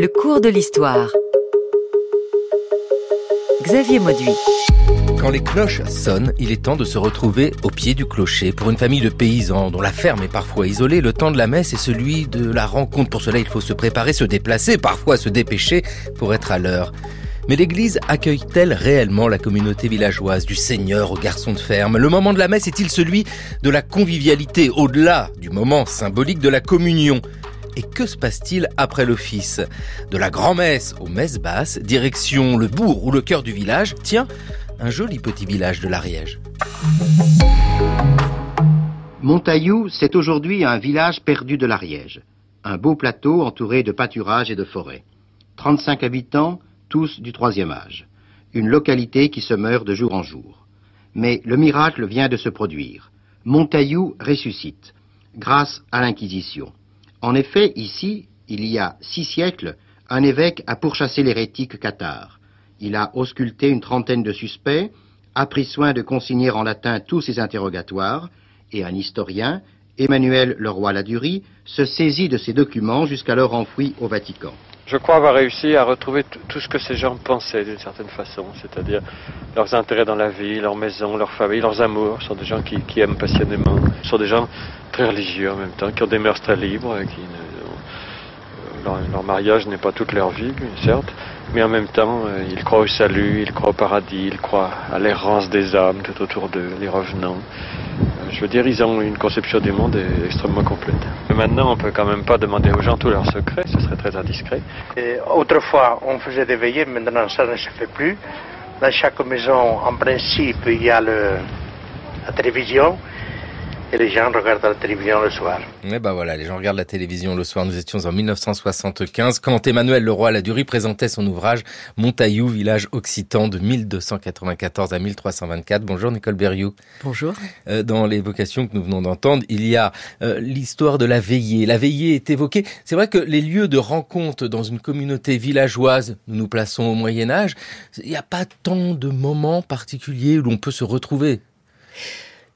Le cours de l'histoire. Xavier Mauduit. Quand les cloches sonnent, il est temps de se retrouver au pied du clocher. Pour une famille de paysans dont la ferme est parfois isolée, le temps de la messe est celui de la rencontre. Pour cela, il faut se préparer, se déplacer, parfois se dépêcher pour être à l'heure. Mais l'église accueille-t-elle réellement la communauté villageoise, du seigneur au garçon de ferme? Le moment de la messe est-il celui de la convivialité, au-delà du moment symbolique de la communion? Et que se passe-t-il après l'office? De la grand-messe aux messes basses, direction le bourg ou le cœur du village, tiens, un joli petit village de l'Ariège. Montaillou, c'est aujourd'hui un village perdu de l'Ariège. Un beau plateau entouré de pâturages et de forêts. 35 habitants, tous du troisième âge. Une localité qui se meurt de jour en jour. Mais le miracle vient de se produire. Montaillou ressuscite, grâce à l'Inquisition. En effet, ici, il y a six siècles, un évêque a pourchassé l'hérétique cathare. Il a ausculté une trentaine de suspects, a pris soin de consigner en latin tous ses interrogatoires, et un historien, Emmanuel Leroy-Ladurie, se saisit de ces documents jusqu'alors enfouis au Vatican. Je crois avoir réussi à retrouver tout ce que ces gens pensaient d'une certaine façon, c'est-à-dire leurs intérêts dans la vie, leur maison, leur famille, leurs amours. Ce sont des gens qui, aiment passionnément. Ce sont des gens très religieux en même temps, qui ont des mœurs très libres, qui ne, leur, mariage n'est pas toute leur vie, certes, mais en même temps, euh, ils croient au salut, ils croient au paradis, ils croient à l'errance des âmes tout autour d'eux, les revenants. Je veux dire, ils ont une conception du monde extrêmement complète. Maintenant, on peut quand même pas demander aux gens tous leurs secrets, ce serait très indiscret. Et autrefois, on faisait des veillées, maintenant ça ne se fait plus. Dans chaque maison, en principe, il y a le, la télévision et les gens regardent la télévision le soir. Et ben voilà, les gens regardent la télévision le soir. Nous étions en 1975 quand Emmanuel Leroy-Ladurie présentait son ouvrage Montaillou, village occitan de 1294 à 1324. Bonjour Nicole Berriou. Bonjour. Euh, dans l'évocation que nous venons d'entendre, il y a euh, l'histoire de la veillée. La veillée est évoquée. C'est vrai que les lieux de rencontre dans une communauté villageoise, nous nous plaçons au Moyen Âge, il n'y a pas tant de moments particuliers où l'on peut se retrouver.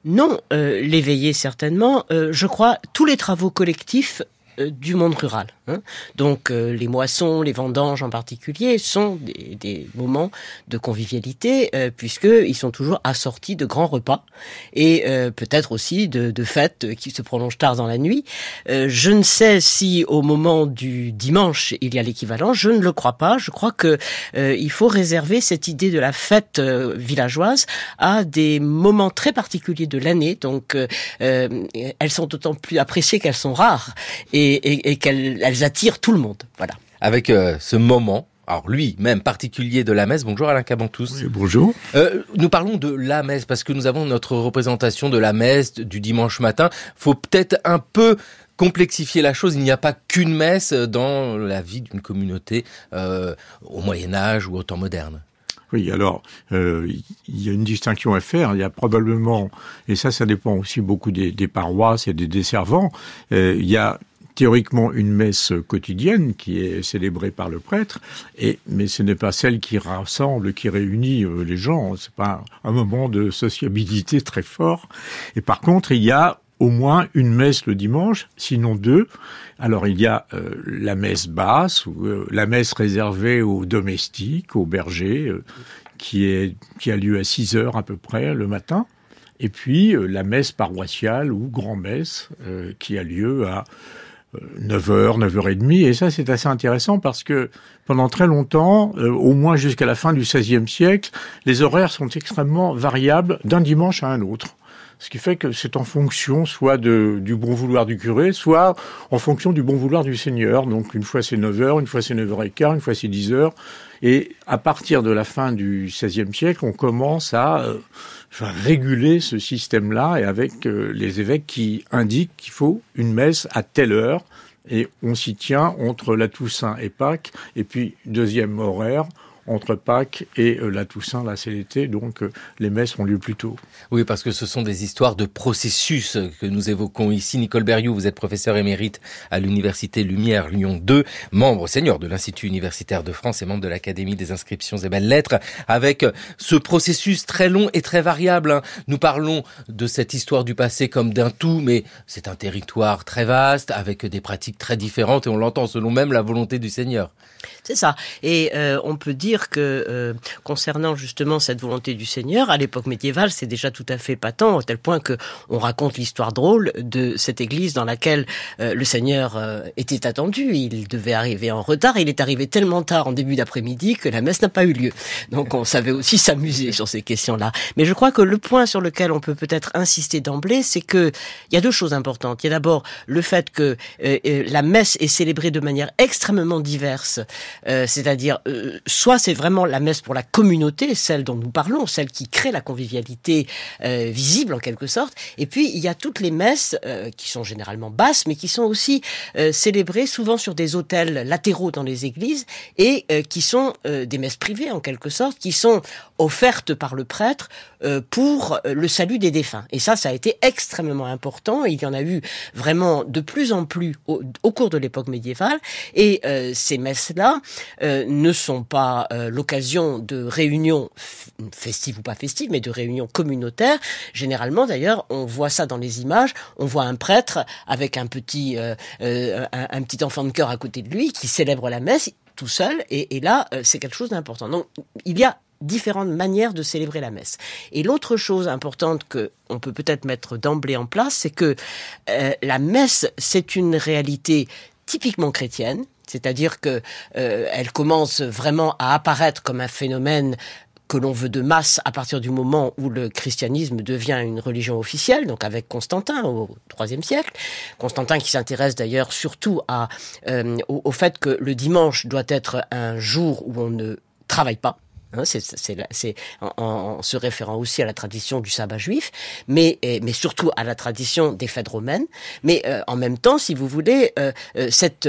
Non, euh, l'éveiller certainement. Euh, je crois tous les travaux collectifs du monde rural. Hein. Donc euh, les moissons, les vendanges en particulier sont des, des moments de convivialité euh, puisqu'ils sont toujours assortis de grands repas et euh, peut-être aussi de, de, fêtes qui se prolongent tard dans la nuit. je ne sais si au moment du dimanche il y a l'équivalent. Je ne le crois pas. Je crois que il faut réserver cette idée de la fête villageoise à des moments très particuliers de l'année. Donc elles sont d'autant plus appréciées qu'elles sont rares et, qu'elles attirent tout le monde. Voilà. Avec euh, ce moment alors lui, même particulier de la messe. Bonjour Alain Cabantous. Oui, bonjour. Euh, nous parlons de la messe parce que nous avons notre représentation de la messe du dimanche matin. Faut peut-être un peu complexifier la chose. Il n'y a pas qu'une messe dans la vie d'une communauté euh, au Moyen Âge ou au temps moderne. Oui, alors euh, il y a une distinction à faire. Il y a probablement, et ça, ça dépend aussi beaucoup des, des paroisses et des desservants. Euh, il y a théoriquement une messe quotidienne qui est célébrée par le prêtre, et, mais ce n'est pas celle qui rassemble, qui réunit euh, les gens. C'est pas un moment de sociabilité très fort. Et par contre, il y a au moins une messe le dimanche, sinon deux. Alors il y a euh, la messe basse, ou euh, la messe réservée aux domestiques, aux bergers, qui, est, qui a lieu à 6 heures à peu près le matin. Et puis la messe paroissiale ou grand-messe qui a lieu à 9h, 9h30, et ça c'est assez intéressant parce que pendant très longtemps, euh, au moins jusqu'à la fin du XVIe siècle, les horaires sont extrêmement variables d'un dimanche à un autre. Ce qui fait que c'est en fonction soit de, du bon vouloir du curé, soit en fonction du bon vouloir du seigneur. Donc une fois c'est 9h, une fois c'est 9h15, une fois c'est 10h. Et à partir de la fin du XVIe siècle, on commence à euh, réguler ce système-là et avec euh, les évêques qui indiquent qu'il faut une messe à telle heure et on s'y tient entre la Toussaint et Pâques. Et puis deuxième horaire entre Pâques et euh, la Toussaint, là c'est donc euh, les messes ont lieu plus tôt. Oui, parce que ce sont des histoires de processus que nous évoquons ici. Nicole Berriou, vous êtes professeur émérite à l'Université Lumière Lyon 2, membre senior de l'Institut universitaire de France et membre de l'Académie des inscriptions et belles lettres, avec ce processus très long et très variable. Hein. Nous parlons de cette histoire du passé comme d'un tout, mais c'est un territoire très vaste, avec des pratiques très différentes, et on l'entend selon même la volonté du Seigneur. C'est ça. Et euh, on peut dire que euh, concernant justement cette volonté du Seigneur, à l'époque médiévale, c'est déjà tout à fait patent, au tel point que on raconte l'histoire drôle de cette église dans laquelle euh, le Seigneur était attendu. Il devait arriver en retard. Il est arrivé tellement tard en début d'après-midi que la messe n'a pas eu lieu. Donc on savait aussi s'amuser sur ces questions-là. Mais je crois que le point sur lequel on peut peut-être insister d'emblée, c'est que il y a deux choses importantes. Il y a d'abord le fait que la messe est célébrée de manière extrêmement diverse euh, c'est-à-dire euh, soit c'est vraiment la messe pour la communauté, celle dont nous parlons, celle qui crée la convivialité euh, visible en quelque sorte, et puis il y a toutes les messes qui sont généralement basses, mais qui sont aussi célébrées souvent sur des autels latéraux dans les églises et qui sont des messes privées en quelque sorte, qui sont offertes par le prêtre pour le salut des défunts. Et ça, ça a été extrêmement important. Il y en a eu vraiment de plus en plus au, cours de l'époque médiévale, et ces messes-là euh, ne sont pas euh, l'occasion de réunions festives ou pas festives, mais de réunions communautaires. Généralement, d'ailleurs, on voit ça dans les images. On voit un prêtre avec un petit, euh, un, petit enfant de cœur à côté de lui qui célèbre la messe tout seul. Et, et là, c'est quelque chose d'important. Donc, il y a différentes manières de célébrer la messe. Et l'autre chose importante que on peut peut-être mettre d'emblée en place, c'est que la messe, c'est une réalité typiquement chrétienne, c'est-à-dire que euh, elle commence vraiment à apparaître comme un phénomène que l'on veut de masse à partir du moment où le christianisme devient une religion officielle, donc avec Constantin au IIIe siècle. Constantin qui s'intéresse d'ailleurs surtout euh, au, fait que le dimanche doit être un jour où on ne travaille pas. Hein, c'est en, se référant aussi à la tradition du sabbat juif, mais, mais surtout à la tradition des fêtes romaines. Mais euh, en même temps, si vous voulez, euh, euh, cette,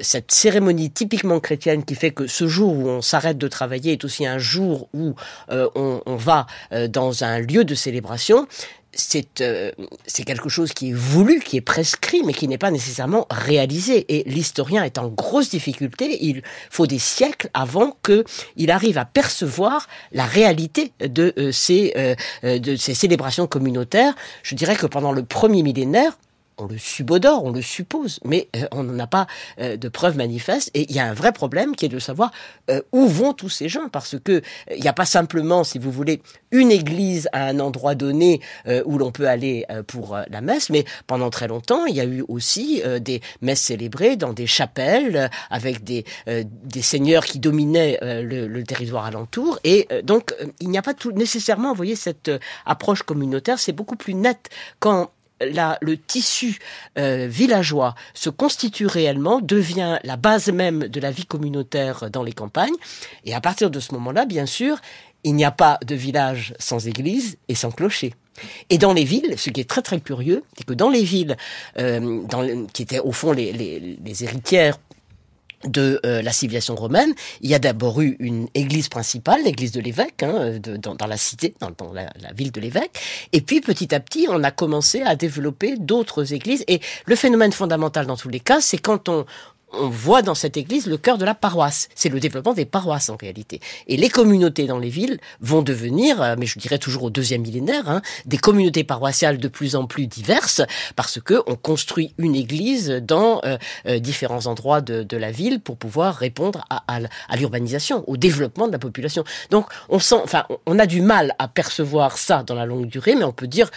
cette cérémonie typiquement chrétienne qui fait que ce jour où on s'arrête de travailler est aussi un jour où on, on, va dans un lieu de célébration, c'est euh, c'est quelque chose qui est voulu, qui est prescrit, mais qui n'est pas nécessairement réalisé. Et l'historien est en grosse difficulté. Il faut des siècles avant qu'il arrive à percevoir la réalité de euh, ces euh, de ces célébrations communautaires. Je dirais que pendant le premier millénaire, on le subodore, on le suppose, mais euh, on n'en a pas euh, de preuves manifestes. Et il y a un vrai problème qui est de savoir euh, où vont tous ces gens, parce que il n'y a pas simplement, si vous voulez, une église à un endroit donné où l'on peut aller pour la messe, mais pendant très longtemps, il y a eu aussi des messes célébrées dans des chapelles avec des, seigneurs qui dominaient le, le, territoire alentour. Et donc, il n'y a pas tout nécessairement, vous voyez, cette approche communautaire, c'est beaucoup plus net quand le tissu euh, villageois se constitue réellement, devient la base même de la vie communautaire dans les campagnes. Et à partir de ce moment-là, bien sûr, il n'y a pas de village sans église et sans clocher. Et dans les villes, ce qui est très très curieux, c'est que dans les villes, euh, qui étaient au fond les héritières de euh, la civilisation romaine, il y a d'abord eu une église principale, l'église de l'évêque, hein, dans, la cité, dans, la, ville de l'évêque, et puis petit à petit, on a commencé à développer d'autres églises. Et le phénomène fondamental dans tous les cas, c'est quand on, on voit dans cette église le cœur de la paroisse. C'est le développement des paroisses en réalité. Et les communautés dans les villes vont devenir, euh, mais je dirais toujours au deuxième millénaire, hein, des communautés paroissiales de plus en plus diverses parce que on construit une église dans euh, euh, différents endroits de, de, la ville pour pouvoir répondre à, à, l'urbanisation, au développement de la population. Donc on sent, enfin, on a du mal à percevoir ça dans la longue durée, mais on peut dire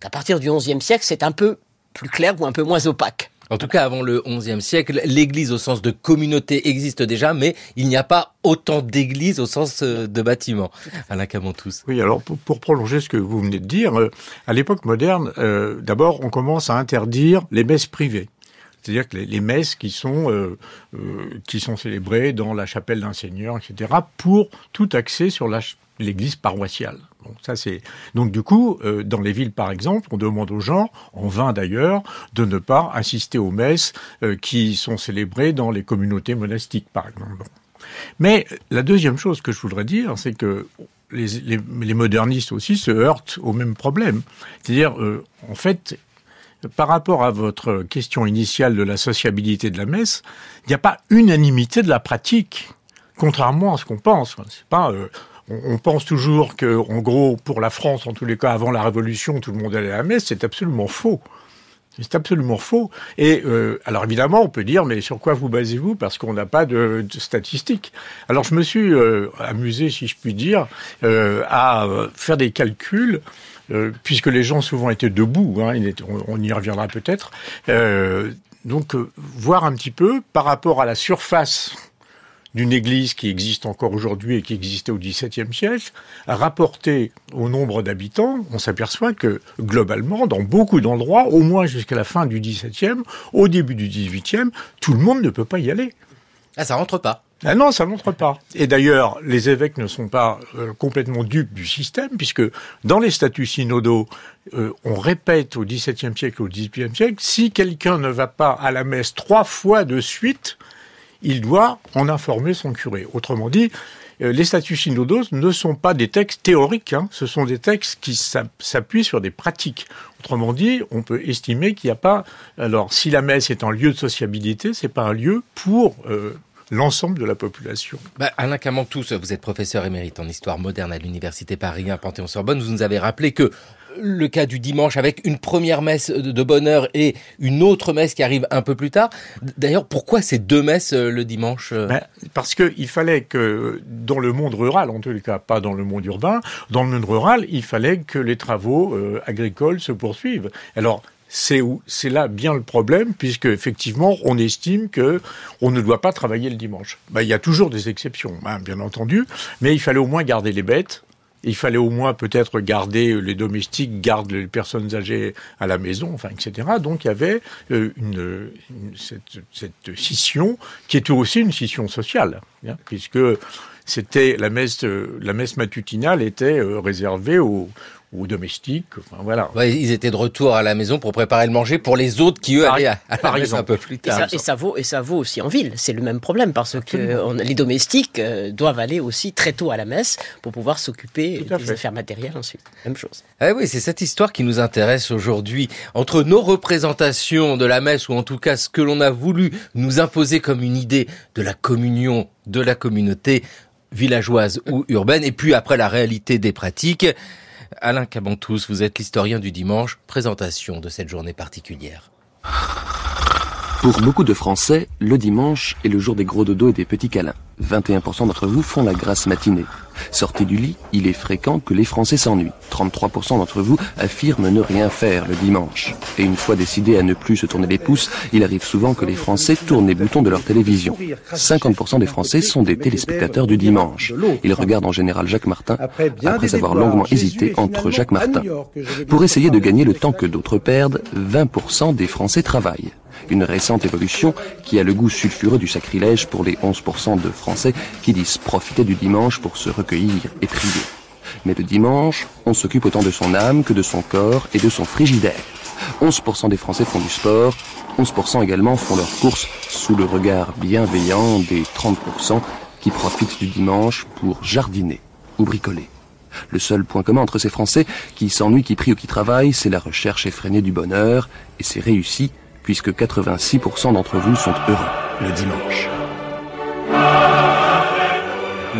qu'à partir du XIe siècle, c'est un peu plus clair ou un peu moins opaque. En tout cas, avant le XIe siècle, l'Église au sens de communauté existe déjà, mais il n'y a pas autant d'églises au sens euh, de bâtiment. Alain tous. Oui, alors pour, prolonger ce que vous venez de dire, euh, à l'époque moderne, euh, d'abord on commence à interdire les messes privées. C'est-à-dire que les, messes qui sont qui sont célébrées dans la chapelle d'un seigneur, etc., pour tout accès sur l'église paroissiale ça c'est donc du coup euh, dans les villes par exemple, on demande aux gens, en vain d'ailleurs, de ne pas assister aux messes euh, qui sont célébrées dans les communautés monastiques par exemple. Mais la deuxième chose que je voudrais dire, c'est que les, modernistes aussi se heurtent au même problème. C'est-à-dire, euh, en fait, par rapport à votre question initiale de la sociabilité de la messe, il n'y a pas unanimité de la pratique, contrairement à ce qu'on pense. C'est pas euh, on, pense toujours que, en gros, pour la France, en tous les cas, avant la Révolution, tout le monde allait à la messe. C'est absolument faux. C'est absolument faux. Et euh, alors évidemment, on peut dire, mais sur quoi vous basez-vous? Parce qu'on n'a pas de, statistiques. Alors je me suis euh, amusé, si je puis dire, euh, à faire des calculs. Puisque les gens souvent étaient debout, hein, on, y reviendra peut-être. Donc, voir un petit peu par rapport à la surface d'une église qui existe encore aujourd'hui et qui existait au XVIIe siècle, rapporté au nombre d'habitants, on s'aperçoit que globalement, dans beaucoup d'endroits, au moins jusqu'à la fin du XVIIe, au début du XVIIIe, tout le monde ne peut pas y aller. Ah, ça rentre pas. Ah non, ça montre pas. Et d'ailleurs, les évêques ne sont pas euh, complètement dupes du système, puisque dans les statuts synodaux, euh, on répète au XVIIe siècle, au XVIIIe siècle, si quelqu'un ne va pas à la messe trois fois de suite, il doit en informer son curé. Autrement dit, euh, les statuts synodaux ne sont pas des textes théoriques, hein, ce sont des textes qui s'appuient sur des pratiques. Autrement dit, on peut estimer qu'il n'y a pas. Alors, si la messe est un lieu de sociabilité, c'est pas un lieu pour euh, l'ensemble de la population. Bah, Alain Camantous, vous êtes professeur émérite en histoire moderne à l'université Paris 1 Panthéon-Sorbonne. Vous nous avez rappelé que le cas du dimanche avec une première messe de bonne heure et une autre messe qui arrive un peu plus tard. D'ailleurs, pourquoi ces deux messes euh, le dimanche euh ben, Parce qu'il fallait que, dans le monde rural, en tous les cas pas dans le monde urbain, dans le monde rural, il fallait que les travaux euh, agricoles se poursuivent. Alors, c'est c'est là bien le problème puisque effectivement on estime que on ne doit pas travailler le dimanche. Ben, il y a toujours des exceptions, hein, bien entendu, mais il fallait au moins garder les bêtes il fallait au moins peut-être garder les domestiques, garder les personnes âgées à la maison, enfin, etc. Donc il y avait euh, cette, scission qui était aussi une scission sociale, hein, puisque c'était la messe, la messe matutinale était euh, réservée aux, ou domestiques. Enfin, voilà. Ouais, ils étaient de retour à la maison pour préparer le manger pour les autres qui eux par, allaient à, à la maison un peu plus tard. Et ça, et ça, vaut et ça vaut aussi en ville. C'est le même problème parce Absolument. que on, les domestiques euh, doivent aller aussi très tôt à la messe pour pouvoir s'occuper des fait. affaires matérielles ensuite. Même chose. Ah oui, c'est cette histoire qui nous intéresse aujourd'hui entre nos représentations de la messe ou en tout cas ce que l'on a voulu nous imposer comme une idée de la communion de la communauté villageoise ou urbaine et puis après la réalité des pratiques. Alain Cabantous, vous êtes l'historien du dimanche. Présentation de cette journée particulière. Pour beaucoup de Français, le dimanche est le jour des gros dodos et des petits câlins. 21% d'entre vous font la grasse matinée. Sortez du lit, il est fréquent que les Français s'ennuient. 33% d'entre vous affirment ne rien faire le dimanche. Et une fois décidés à ne plus se tourner les pouces, il arrive souvent que les Français tournent les boutons de leur télévision. 50% des Français sont des téléspectateurs du dimanche. Ils regardent en général Jacques Martin après avoir longuement hésité entre Jacques Martin. Pour essayer de gagner le temps que d'autres perdent, 20% des Français travaillent. Une récente évolution qui a le goût sulfureux du sacrilège pour les 11% de Français qui disent profiter du dimanche pour se recueillir et prier. Mais le dimanche, on s'occupe autant de son âme que de son corps et de son frigidaire. 11% des Français font du sport, 11% également font leurs courses sous le regard bienveillant des 30% qui profitent du dimanche pour jardiner ou bricoler. Le seul point commun entre ces Français qui s'ennuient, qui prient ou qui travaillent, c'est la recherche effrénée du bonheur, et c'est réussi puisque 86% d'entre vous sont heureux le dimanche.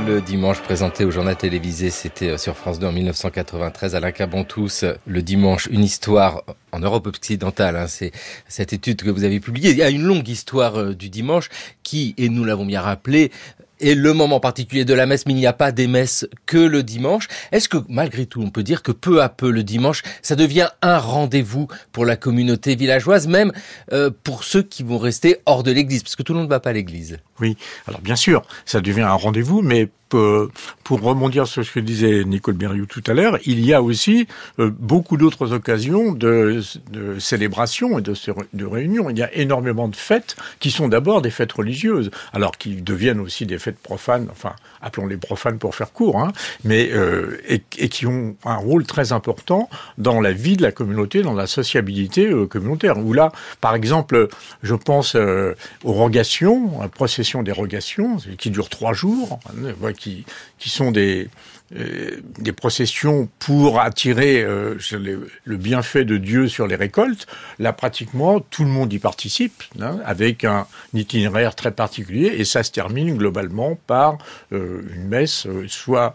Le dimanche présenté au journal télévisé, c'était sur France 2 en 1993. Alain Cabantous, le dimanche, une histoire en Europe occidentale. Hein, c'est cette étude que vous avez publiée. Il y a une longue histoire du dimanche qui, et nous l'avons bien rappelé, et le moment particulier de la messe, mais il n'y a pas des messes que le dimanche. Est-ce que malgré tout, on peut dire que peu à peu le dimanche, ça devient un rendez-vous pour la communauté villageoise, même euh, pour ceux qui vont rester hors de l'église, parce que tout le monde ne va pas à l'église. Oui, alors bien sûr, ça devient un rendez-vous, mais pour rebondir sur ce que disait Nicole Berriou tout à l'heure, il y a aussi euh, beaucoup d'autres occasions de, de célébration et de, de réunions. Il y a énormément de fêtes qui sont d'abord des fêtes religieuses, alors qui deviennent aussi des fêtes profanes, enfin appelons-les profanes pour faire court, hein, mais euh, et, qui ont un rôle très important dans la vie de la communauté, dans la sociabilité euh, communautaire. Où là, par exemple, je pense euh, aux rogations, à la procession des rogations, qui dure trois jours, hein, qui, qui sont des, des processions pour attirer euh, le bienfait de Dieu sur les récoltes, là pratiquement tout le monde y participe, hein, avec un itinéraire très particulier, et ça se termine globalement par euh, une messe, soit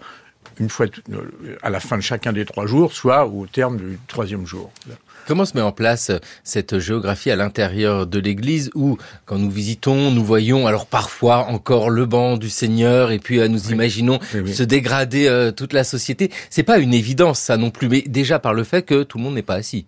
une fois à la fin de chacun des trois jours, soit au terme du troisième jour. Comment se met en place euh, cette géographie à l'intérieur de l'église où, quand nous visitons, nous voyons alors parfois encore le banc du Seigneur et puis euh, nous imaginons se dégrader euh, toute la société. C'est pas une évidence ça non plus, mais déjà par le fait que tout le monde n'est pas assis.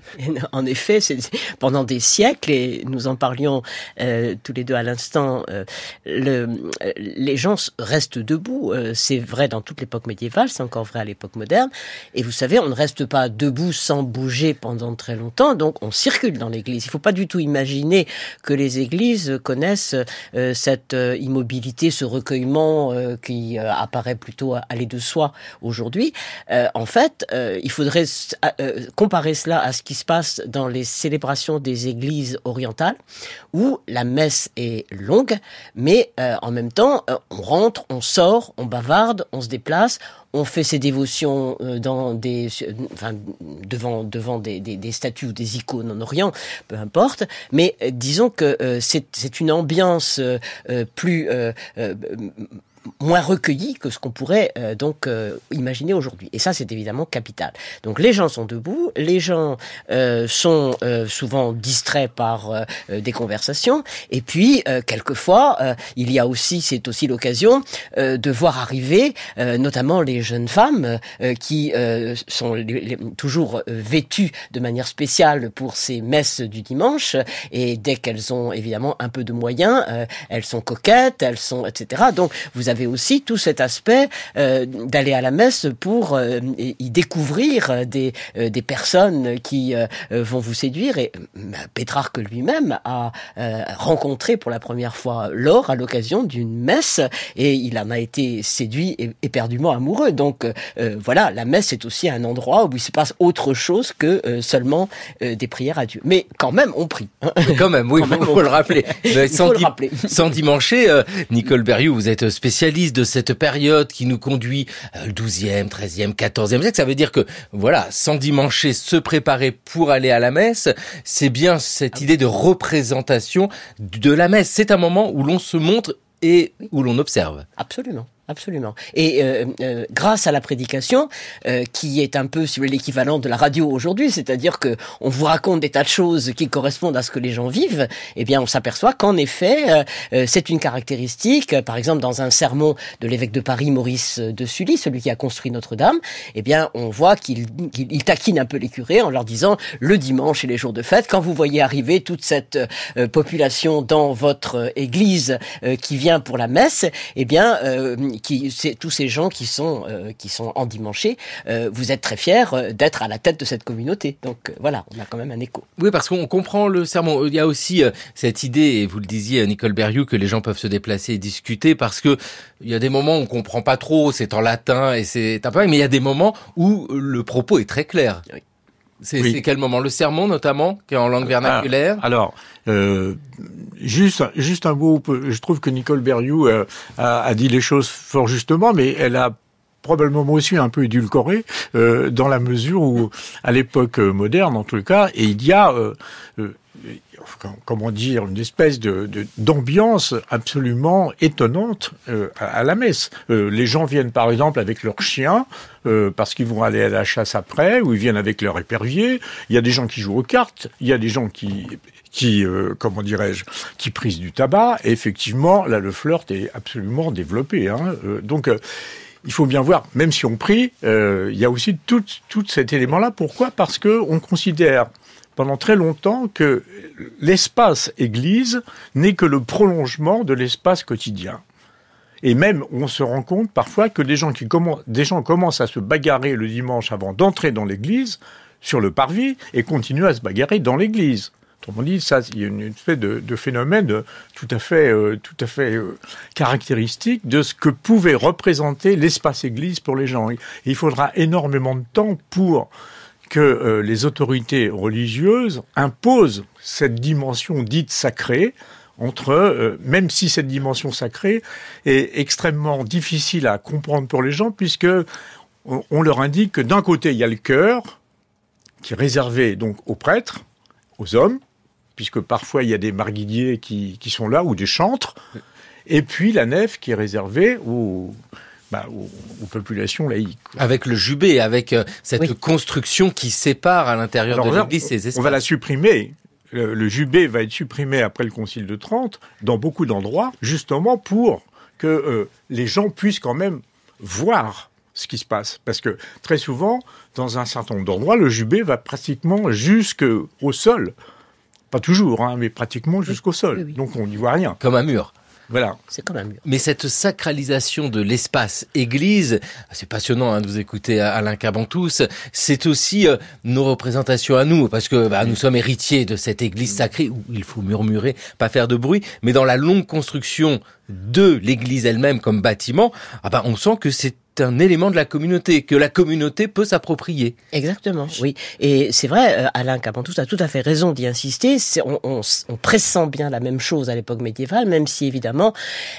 En effet, c'est pendant des siècles, et nous en parlions euh, tous les deux à l'instant, euh, le, euh, les gens restent debout. Euh, c'est vrai dans toute l'époque médiévale, c'est encore vrai à l'époque moderne. Et vous savez, on ne reste pas debout sans bouger pendant très longtemps, donc on circule dans l'église. Il ne faut pas du tout imaginer que les églises connaissent euh, cette immobilité, ce recueillement qui apparaît plutôt aller de soi aujourd'hui. en fait, il faudrait comparer cela à ce qui se passe dans les célébrations des églises orientales, où la messe est longue, mais euh, en même temps, euh, on rentre, on sort, on bavarde, on se déplace, on fait ses dévotions euh, devant des, statues ou des icônes en Orient, peu importe. Mais disons que c'est une ambiance plus moins recueilli que ce qu'on pourrait euh, donc euh, imaginer aujourd'hui. Et ça, c'est évidemment capital. Donc les gens sont debout, les gens euh, sont souvent distraits par des conversations, et puis quelquefois, il y a aussi, c'est aussi l'occasion de voir arriver, notamment les jeunes femmes qui sont toujours vêtues de manière spéciale pour ces messes du dimanche, et dès qu'elles ont évidemment un peu de moyens, elles sont coquettes, elles sont etc. Donc vous avez aussi tout cet aspect euh, d'aller à la messe pour euh, y découvrir des, euh, des personnes qui vont vous séduire. Et Pétrarque lui-même a rencontré pour la première fois Laure à l'occasion d'une messe et il en a été séduit et éperdument amoureux. Donc voilà, la messe est aussi un endroit où il se passe autre chose que seulement des prières à Dieu. Mais quand même, on prie. Hein. Quand même, oui, il faut, le rappeler. sans, faut le rappeler. sans dimancher, Nicole Berriou, vous êtes spécialiste de cette période qui nous conduit euh, le 12e, 13e, 14e siècle. Ça veut dire que, voilà, sans dimancher, se préparer pour aller à la messe, c'est bien cette idée de représentation de la messe. C'est un moment où l'on se montre et où l'on observe. Absolument. Absolument. Et euh, euh, grâce à la prédication, euh, qui est un peu sur l'équivalent de la radio aujourd'hui, c'est-à-dire que on vous raconte des tas de choses qui correspondent à ce que les gens vivent, eh bien, on s'aperçoit qu'en effet, c'est une caractéristique. Par exemple, dans un sermon de l'évêque de Paris, Maurice de Sully, celui qui a construit Notre-Dame, eh bien, on voit qu'il il, taquine un peu les curés en leur disant le dimanche et les jours de fête, quand vous voyez arriver toute cette population dans votre église qui vient pour la messe, eh bien qui, tous ces gens qui sont euh, qui sont endimanchés, euh, vous êtes très fiers euh, d'être à la tête de cette communauté. Donc euh, voilà, on a quand même un écho. Oui, parce qu'on comprend le sermon. Il y a aussi cette idée, et vous le disiez, Nicole Berriou, que les gens peuvent se déplacer et discuter, parce que il y a des moments où on comprend pas trop, c'est en latin et c'est un peu, mais il y a des moments où le propos est très clair. Oui. C'est quel moment? Le sermon notamment, qui est en langue vernaculaire? ah, Alors, euh, juste, juste un mot, je trouve que Nicole Berriou euh, a, a, dit les choses fort justement, mais elle a probablement aussi un peu édulcoré euh, dans la mesure où, à l'époque moderne en tout cas, et il y a euh, euh comment dire, une espèce de d'ambiance absolument étonnante euh, à, la messe. Euh, les gens viennent par exemple avec leurs chiens euh, parce qu'ils vont aller à la chasse après, ou ils viennent avec leur épervier. Il y a des gens qui jouent aux cartes, il y a des gens qui qui, euh, comment dirais-je, qui prisent du tabac. Et effectivement, là, le flirt est absolument développé. Hein. Euh, donc, euh, il faut bien voir, même si on prie, il y a aussi tout, cet élément-là. Pourquoi? Parce que on considère pendant très longtemps que l'espace Église n'est que le prolongement de l'espace quotidien. Et même, on se rend compte parfois que des gens commencent à se bagarrer le dimanche avant d'entrer dans l'église, sur le parvis, et continuent à se bagarrer dans l'église. Autrement dit, ça, il y a une espèce de, phénomène tout à fait, euh, tout à fait euh, caractéristique de ce que pouvait représenter l'espace église pour les gens. Il faudra énormément de temps pour que euh, les autorités religieuses imposent cette dimension dite sacrée entre, euh, même si cette dimension sacrée est extrêmement difficile à comprendre pour les gens, puisque on, on leur indique que d'un côté il y a le cœur qui est réservé donc aux prêtres, aux hommes, puisque parfois il y a des marguilliers qui, qui sont là ou des chantres, et puis la nef qui est réservée aux bah, aux, aux, populations laïques. Avec le jubé, avec euh, cette oui. construction qui sépare à l'intérieur de l'Église ces espaces. On va la supprimer. Le, le, jubé va être supprimé après le Concile de Trente dans beaucoup d'endroits, justement pour que euh, les gens puissent quand même voir ce qui se passe. Parce que très souvent, dans un certain nombre d'endroits, le jubé va pratiquement jusqu'au sol. Pas toujours, hein, mais pratiquement jusqu'au sol. Oui, oui. Donc on n'y voit rien. Comme un mur. Voilà. C'est quand même. Mais cette sacralisation de l'espace église, c'est passionnant hein, de vous écouter Alain Cabantous, c'est aussi euh, nos représentations à nous, parce que bah, nous sommes héritiers de cette église sacrée où il faut murmurer, pas faire de bruit, mais dans la longue construction de l'église elle-même comme bâtiment, ah bah, on sent que c'est un élément de la communauté que la communauté peut s'approprier. Exactement, oui. Et c'est vrai, euh, Alain Capantous a tout à fait raison d'y insister. On, on, on, pressent bien la même chose à l'époque médiévale, même si évidemment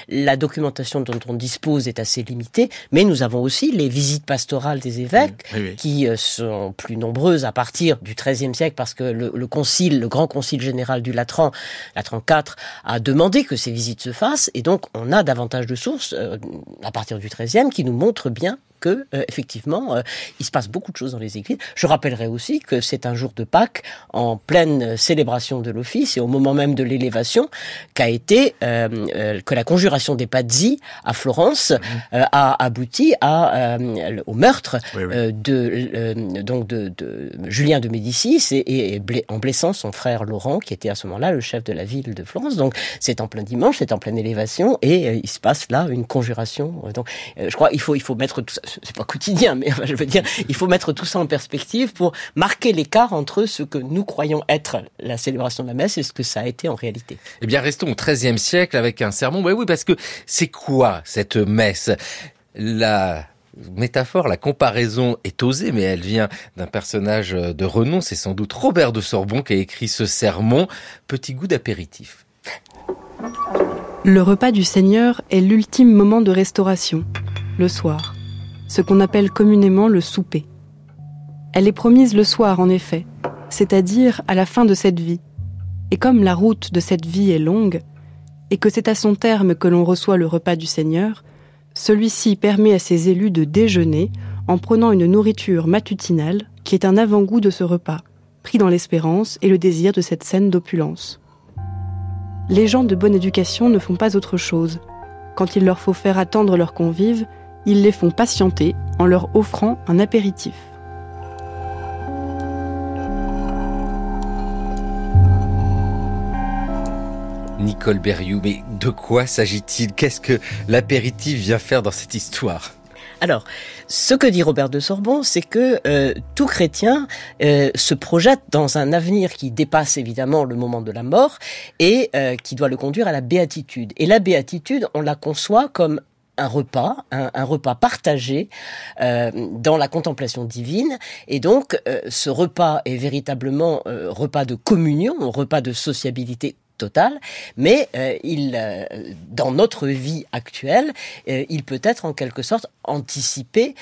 la documentation dont on dispose est assez limitée. Mais nous avons aussi les visites pastorales des évêques, oui, oui. qui euh, sont plus nombreuses à partir du XIIIe siècle, parce que le, le, concile, le grand concile général du Latran, Latran IV, a demandé que ces visites se fassent, et donc on a davantage de sources euh, à partir du XIIIe qui nous montrent bien que euh, effectivement euh, il se passe beaucoup de choses dans les églises. Je rappellerai aussi que c'est un jour de Pâques en pleine célébration de l'office et au moment même de l'élévation qu'a été euh, euh que la conjuration des Pazzi à Florence mmh. a abouti à au meurtre oui, oui. de donc de, de, Julien de Médicis et, et, en blessant son frère Laurent qui était à ce moment-là le chef de la ville de Florence. Donc c'est en plein dimanche, c'est en pleine élévation et il se passe là une conjuration. Donc je crois il faut il faut mettre tout ça c'est pas quotidien, mais je veux dire, il faut mettre tout ça en perspective pour marquer l'écart entre ce que nous croyons être la célébration de la messe et ce que ça a été en réalité. Eh bien, restons au XIIIe siècle avec un sermon. Oui, oui, parce que c'est quoi cette messe? La métaphore, la comparaison est osée, mais elle vient d'un personnage de renom. C'est sans doute Robert de Sorbon qui a écrit ce sermon. Petit goût d'apéritif. Le repas du Seigneur est l'ultime moment de restauration, le soir ce qu'on appelle communément le souper. Elle est promise le soir, en effet, c'est-à-dire à la fin de cette vie. Et comme la route de cette vie est longue, et que c'est à son terme que l'on reçoit le repas du Seigneur, celui-ci permet à ses élus de déjeuner en prenant une nourriture matutinale qui est un avant-goût de ce repas, pris dans l'espérance et le désir de cette scène d'opulence. Les gens de bonne éducation ne font pas autre chose. Quand il leur faut faire attendre leurs convives, ils les font patienter en leur offrant un apéritif. Nicole Berriou, mais de quoi s'agit-il? Qu'est-ce que l'apéritif vient faire dans cette histoire? Alors, ce que dit Robert de Sorbon, c'est que euh, tout chrétien euh, se projette dans un avenir qui dépasse évidemment le moment de la mort et euh, qui doit le conduire à la béatitude. Et la béatitude, on la conçoit comme un repas, un, repas partagé euh, dans la contemplation divine. Et donc, euh, ce repas est véritablement euh, repas de communion, repas de sociabilité total, mais euh, il, euh, dans notre vie actuelle, euh, il peut être en quelque sorte anticipé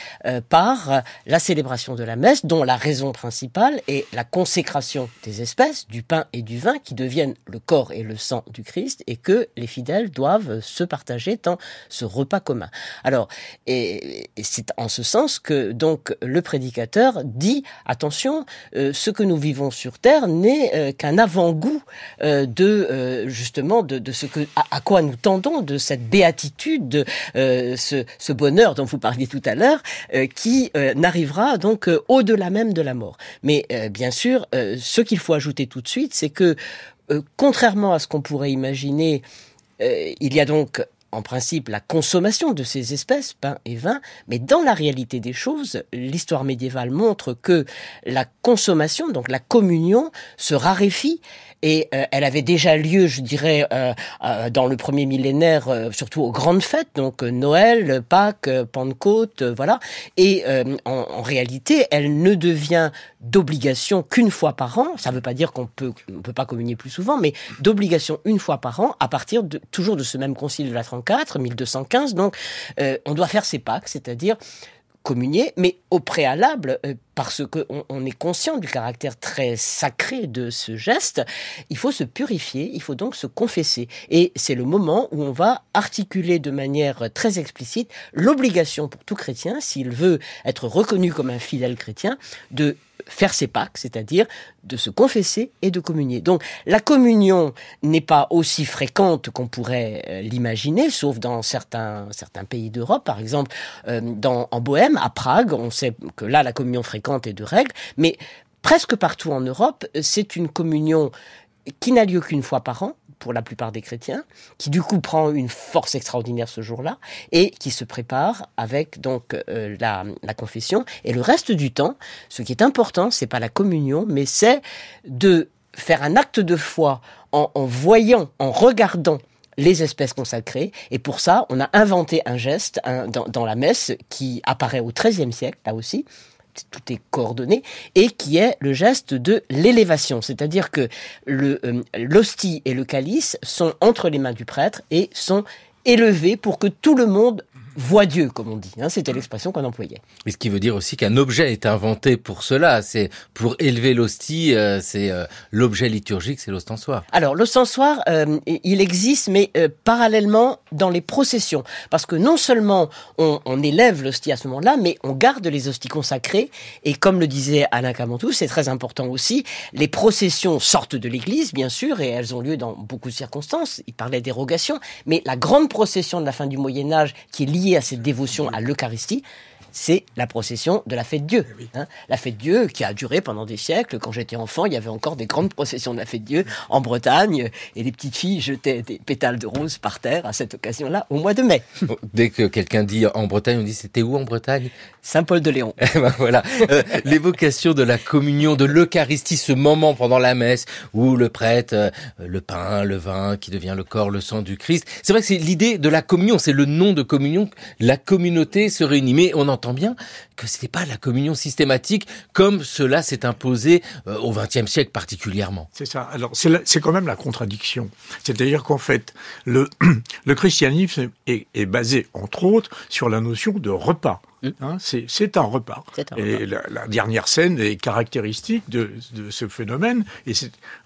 par la célébration de la messe, dont la raison principale est la consécration des espèces, du pain et du vin, qui deviennent le corps et le sang du Christ, et que les fidèles doivent se partager dans ce repas commun. Alors, et, c'est en ce sens que donc le prédicateur dit attention, ce que nous vivons sur terre n'est qu'un avant-goût euh, euh, justement de, ce à, quoi nous tendons, de cette béatitude, de euh, ce, bonheur dont vous parliez tout à l'heure, euh, qui n'arrivera donc au-delà même de la mort. Mais bien sûr, ce qu'il faut ajouter tout de suite, c'est que contrairement à ce qu'on pourrait imaginer, il y a donc en principe la consommation de ces espèces, pain et vin, mais dans la réalité des choses, l'histoire médiévale montre que la consommation, donc la communion, se raréfie et euh, elle avait déjà lieu, je dirais, euh, euh, dans le premier millénaire, surtout aux grandes fêtes, donc Noël, Pâques, Pentecôte, voilà. Et en, en, réalité, elle ne devient d'obligation qu'une fois par an. Ça ne veut pas dire qu'on peut, on peut pas communier plus souvent, mais d'obligation une fois par an, à partir de, toujours de ce même concile de la 34, 1215. Donc, on doit faire ses Pâques, c'est-à-dire communier, mais au préalable, euh, parce qu'on on est conscient du caractère très sacré de ce geste, il faut se purifier, il faut donc se confesser. Et c'est le moment où on va articuler de manière très explicite l'obligation pour tout chrétien, s'il veut être reconnu comme un fidèle chrétien, de faire ses Pâques, c'est-à-dire de se confesser et de communier. Donc la communion n'est pas aussi fréquente qu'on pourrait euh, l'imaginer, sauf dans certains, pays d'Europe, par exemple euh, en Bohème, à Prague, on sait que là la communion fréquente est de règle, mais presque partout en Europe, c'est une communion qui n'a lieu qu'une fois par an, pour la plupart des chrétiens, qui du coup prend une force extraordinaire ce jour-là et qui se prépare avec donc euh, la, confession. Et le reste du temps, ce qui est important, c'est pas la communion, mais c'est de faire un acte de foi en, voyant, en regardant les espèces consacrées. Et pour ça, on a inventé un geste dans, la messe qui apparaît au XIIIe siècle, là aussi, tout est coordonné, et qui est le geste de l'élévation. C'est-à-dire que euh, l'hostie et le calice sont entre les mains du prêtre et sont élevés pour que tout le monde voit Dieu, comme on dit. Hein, C'était l'expression qu'on employait. Mais ce qui veut dire aussi qu'un objet est inventé pour cela. C'est pour élever l'hostie, euh, c'est euh, l'objet liturgique, c'est l'ostensoir. Alors l'ostensoir, euh, il existe, mais parallèlement dans les processions, parce que non seulement on, on élève l'hostie à ce moment-là, mais on garde les hosties consacrées. Et comme le disait Alain Camantou, c'est très important aussi. Les processions sortent de l'Église, bien sûr, et elles ont lieu dans beaucoup de circonstances. Il parlait d'érogation, mais la grande procession de la fin du Moyen Âge, qui est liée à cette dévotion à l'Eucharistie, c'est la procession de la fête Dieu. Eh hein. la fête Dieu qui a duré pendant des siècles. Quand j'étais enfant, il y avait encore des grandes processions de la fête Dieu en Bretagne et les petites filles jetaient des pétales de rose par terre à cette occasion-là au mois de mai. Dès que quelqu'un dit en Bretagne, on dit c'était où en Bretagne? Saint-Paul-de-Léon. Eh ben voilà, euh, l'évocation de la communion, de l'Eucharistie, ce moment pendant la messe où le prêtre, euh, le pain, le vin qui devient le corps, le sang du Christ. C'est vrai que c'est l'idée de la communion, c'est le nom de communion. La communauté se réunit, mais on entend bien que ce n'était pas la communion systématique comme cela s'est imposé euh, au XXe siècle particulièrement. C'est ça. Alors c'est quand même la contradiction. C'est-à-dire qu'en fait, le, le christianisme est, est basé entre autres sur la notion de repas. Mmh. Hein, c'est un repas. Un et La, la, dernière scène est caractéristique de, de ce phénomène. Et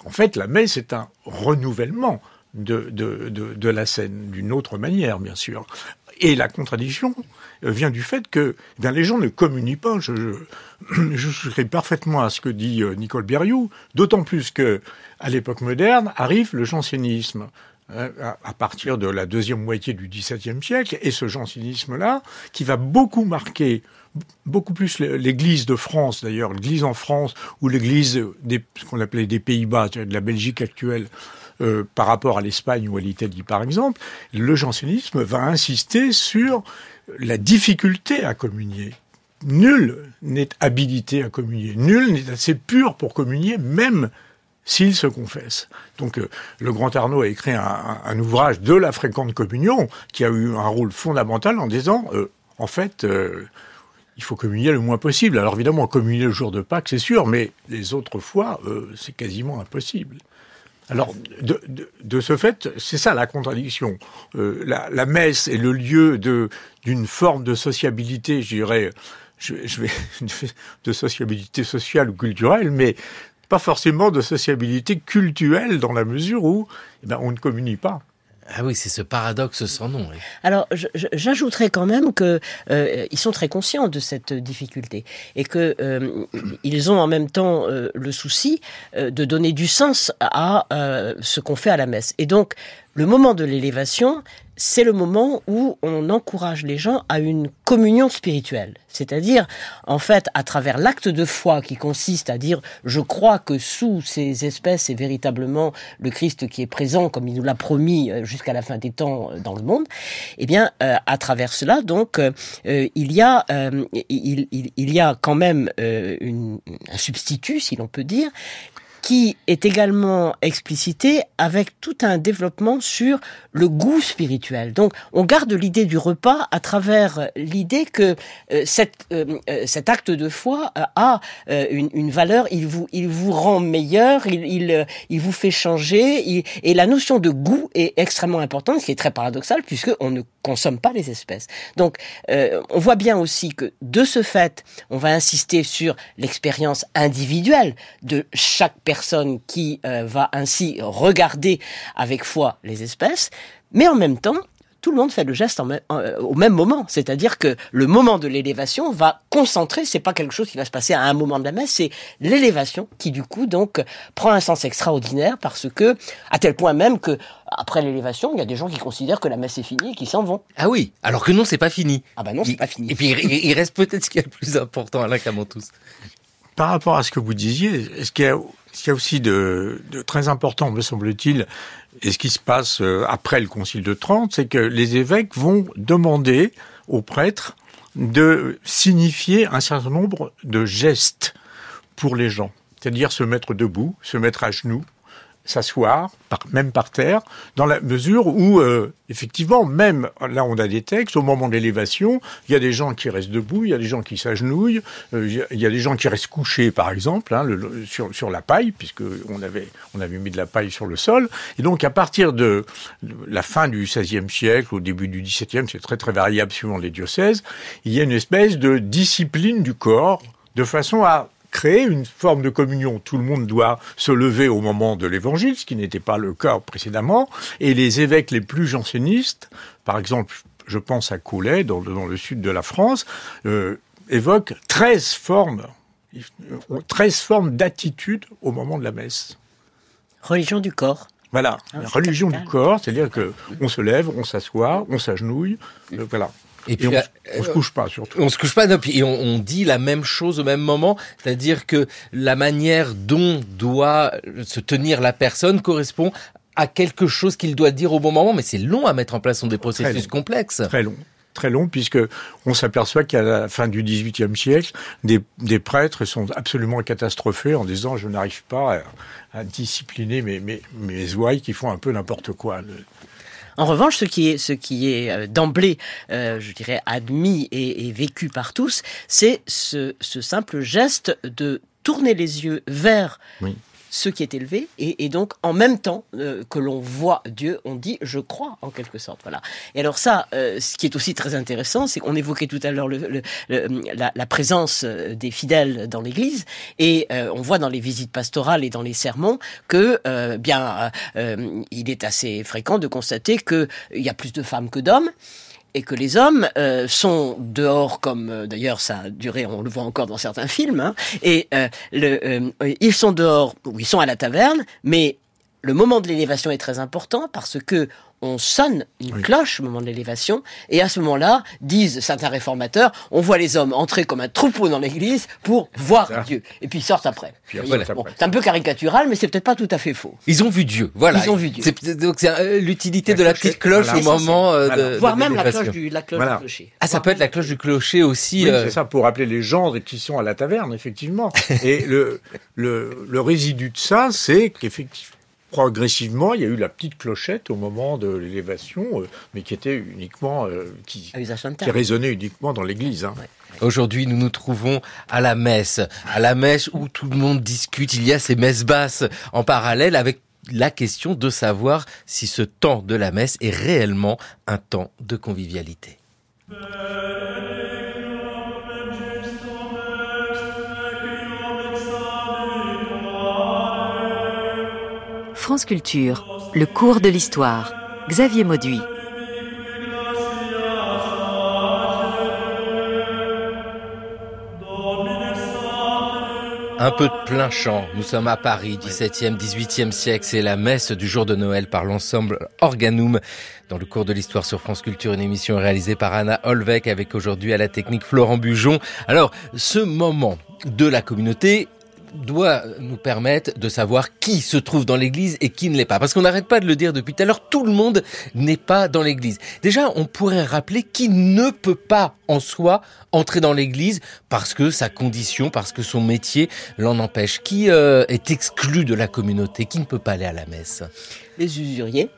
en fait, la messe est un renouvellement de, de, de, de la scène, d'une autre manière, bien sûr. Et la contradiction euh, vient du fait que eh les gens ne communient pas. Je, je, serai parfaitement à ce que dit euh, Nicole Berrioux, d'autant plus que à l'époque moderne arrive le jansénisme hein, à partir de la deuxième moitié du XVIIe siècle, et ce jansénisme-là, qui va beaucoup marquer beaucoup plus l'Église de France d'ailleurs, l'Église en France ou l'Église des ce qu'on appelait des Pays-Bas, de la Belgique actuelle, euh, par rapport à l'Espagne ou à l'Italie par exemple, le jansénisme va insister sur la difficulté à communier. Nul n'est habilité à communier, nul n'est assez pur pour communier, même s'il se confesse. Donc euh, le grand Arnaud a écrit un, ouvrage de la fréquente communion qui a eu un rôle fondamental en disant, euh, en fait, euh, il faut communier le moins possible. Alors évidemment, communier le jour de Pâques, c'est sûr, mais les autres fois, c'est quasiment impossible. Alors, de, de, de ce fait, c'est ça la contradiction. Euh, la, messe est le lieu d'une forme de sociabilité, je dirais, je, je vais de sociabilité sociale ou culturelle, mais pas forcément de sociabilité culturelle dans la mesure où eh ben, on ne communie pas. Ah oui, c'est ce paradoxe sans nom. Alors, j'ajouterais quand même que euh, ils sont très conscients de cette difficulté et que euh, ils ont en même temps euh, le souci de donner du sens à ce qu'on fait à la messe. Et donc, le moment de l'élévation c'est le moment où on encourage les gens à une communion spirituelle. C'est-à-dire, en fait, à travers l'acte de foi qui consiste à dire je crois que sous ces espèces c'est véritablement le Christ qui est présent comme il nous l'a promis euh, jusqu'à la fin des temps euh, dans le monde, eh bien, euh, à travers cela, donc, il y a, il, y a quand même un substitut, si l'on peut dire, qui est également explicité avec tout un développement sur le goût spirituel. Donc, on garde l'idée du repas à travers l'idée que euh, euh, euh, cet acte de foi a une, valeur, il vous, il vous rend meilleur, il, il, il vous fait changer, et la notion de goût est extrêmement importante, ce qui est très paradoxal puisque on ne consomme pas les espèces. Donc, on voit bien aussi que de ce fait, on va insister sur l'expérience individuelle de chaque personne personne qui euh, va ainsi regarder avec foi les espèces, mais en même temps, tout le monde fait le geste euh, au même moment. C'est-à-dire que le moment de l'élévation va concentrer, c'est pas quelque chose qui va se passer à un moment de la messe, c'est l'élévation qui du coup donc prend un sens extraordinaire parce que, à tel point même que après l'élévation, il y a des gens qui considèrent que la messe est finie et qui s'en vont. Ah oui, alors que non, c'est pas fini. Ah bah non, c'est pas fini. Et puis il, reste peut-être ce qui est le plus important, Alain tous. Par rapport à ce que vous disiez, est-ce qu'il y a ce qu'il y a aussi de, très important, me semble-t-il, et ce qui se passe euh, après le Concile de Trente, c'est que les évêques vont demander aux prêtres de signifier un certain nombre de gestes pour les gens. C'est-à-dire se mettre debout, se mettre à genoux, s'asseoir, même par terre, dans la mesure où, euh, effectivement, même là on a des textes, au moment de l'élévation, il y a des gens qui restent debout, il y a des gens qui s'agenouillent, euh, il y a des gens qui restent couchés, par exemple, hein, sur, sur la paille, puisque on avait, on avait mis de la paille sur le sol. Et donc, à partir de la fin du XVIe siècle, au début du XVIIe, c'est très très variable suivant les diocèses, il y a une espèce de discipline du corps, de façon à créer une forme de communion. Tout le monde doit se lever au moment de l'évangile, ce qui n'était pas le cas précédemment. Et les évêques les plus jansénistes, par exemple, je pense à Coulet, dans le, sud de la France, euh, évoquent 13 formes, 13 formes d'attitude au moment de la messe. Religion du corps. Voilà, ah, religion du corps, c'est-à-dire que on se lève, on s'assoit, on s'agenouille, euh, voilà. Et puis, on, on, se couche pas surtout. On se couche pas, non, et on, on, dit la même chose au même moment, c'est-à-dire que la manière dont doit se tenir la personne correspond à quelque chose qu'il doit dire au bon moment, mais c'est long à mettre en place, sont des processus complexes. Très long très long puisque on s'aperçoit qu'à la fin du XVIIIe siècle, des, des, prêtres sont absolument catastrophés en disant je n'arrive pas à, à discipliner mes, mes, mes ouailles qui font un peu n'importe quoi. En revanche, ce qui est, ce qui est euh, d'emblée, euh, je dirais, admis et, vécu par tous, c'est ce, simple geste de tourner les yeux vers ce qui est élevé, et, donc en même temps euh, que l'on voit Dieu, on dit je crois en quelque sorte. Voilà. Et alors ça, euh, ce qui est aussi très intéressant, c'est qu'on évoquait tout à l'heure le, la, la, présence euh, des fidèles dans l'Église, et on voit dans les visites pastorales et dans les sermons que bien il est assez fréquent de constater qu'il y a plus de femmes que d'hommes et que les hommes euh, sont dehors, comme euh, d'ailleurs ça a duré, on le voit encore dans certains films, hein, et euh, ils sont dehors, ou ils sont à la taverne, mais le moment de l'élévation est très important parce que on sonne une cloche au moment de l'élévation, et à ce moment-là, disent certains réformateurs, on voit les hommes entrer comme un troupeau dans l'église pour voir Dieu, et puis ils sortent après. c'est un peu caricatural, mais c'est peut-être pas tout à fait faux. Ils ont vu Dieu, voilà. Ils ont vu Dieu. donc c'est euh, l'utilité de la petite cloche au moment euh, de Voir même la cloche du, la cloche du clocher. Ah, ça peut être la cloche du clocher aussi. Oui, euh, c'est ça, pour rappeler les gens qui sont à la taverne, effectivement. et le, le, le résidu de ça, c'est qu'effectivement, progressivement, il y a eu la petite clochette au moment de l'élévation, euh, mais qui était uniquement euh, qui, qui, résonnait uniquement dans l'église. Hein. Aujourd'hui, nous nous trouvons à la messe, à la messe où tout le monde discute. Il y a ces messes basses en parallèle avec la question de savoir si ce temps de la messe est réellement un temps de convivialité. France Culture, le cours de l'histoire. Xavier Mauduit. Un peu de plein champ. Nous sommes à Paris, 17e, 18e siècle. C'est la messe du jour de Noël par l'ensemble Organum. Dans le cours de l'histoire sur France Culture, une émission réalisée par Anna Holbeck avec aujourd'hui à la technique Florent Bujon. Alors, ce moment de la communauté, doit nous permettre de savoir qui se trouve dans l'église et qui ne l'est pas. Parce qu'on n'arrête pas de le dire depuis tout à l'heure, tout le monde n'est pas dans l'église. Déjà, on pourrait rappeler qui ne peut pas en soi entrer dans l'église parce que sa condition, parce que son métier l'en empêche. Qui euh, est exclu de la communauté, qui ne peut pas aller à la messe? Les usuriers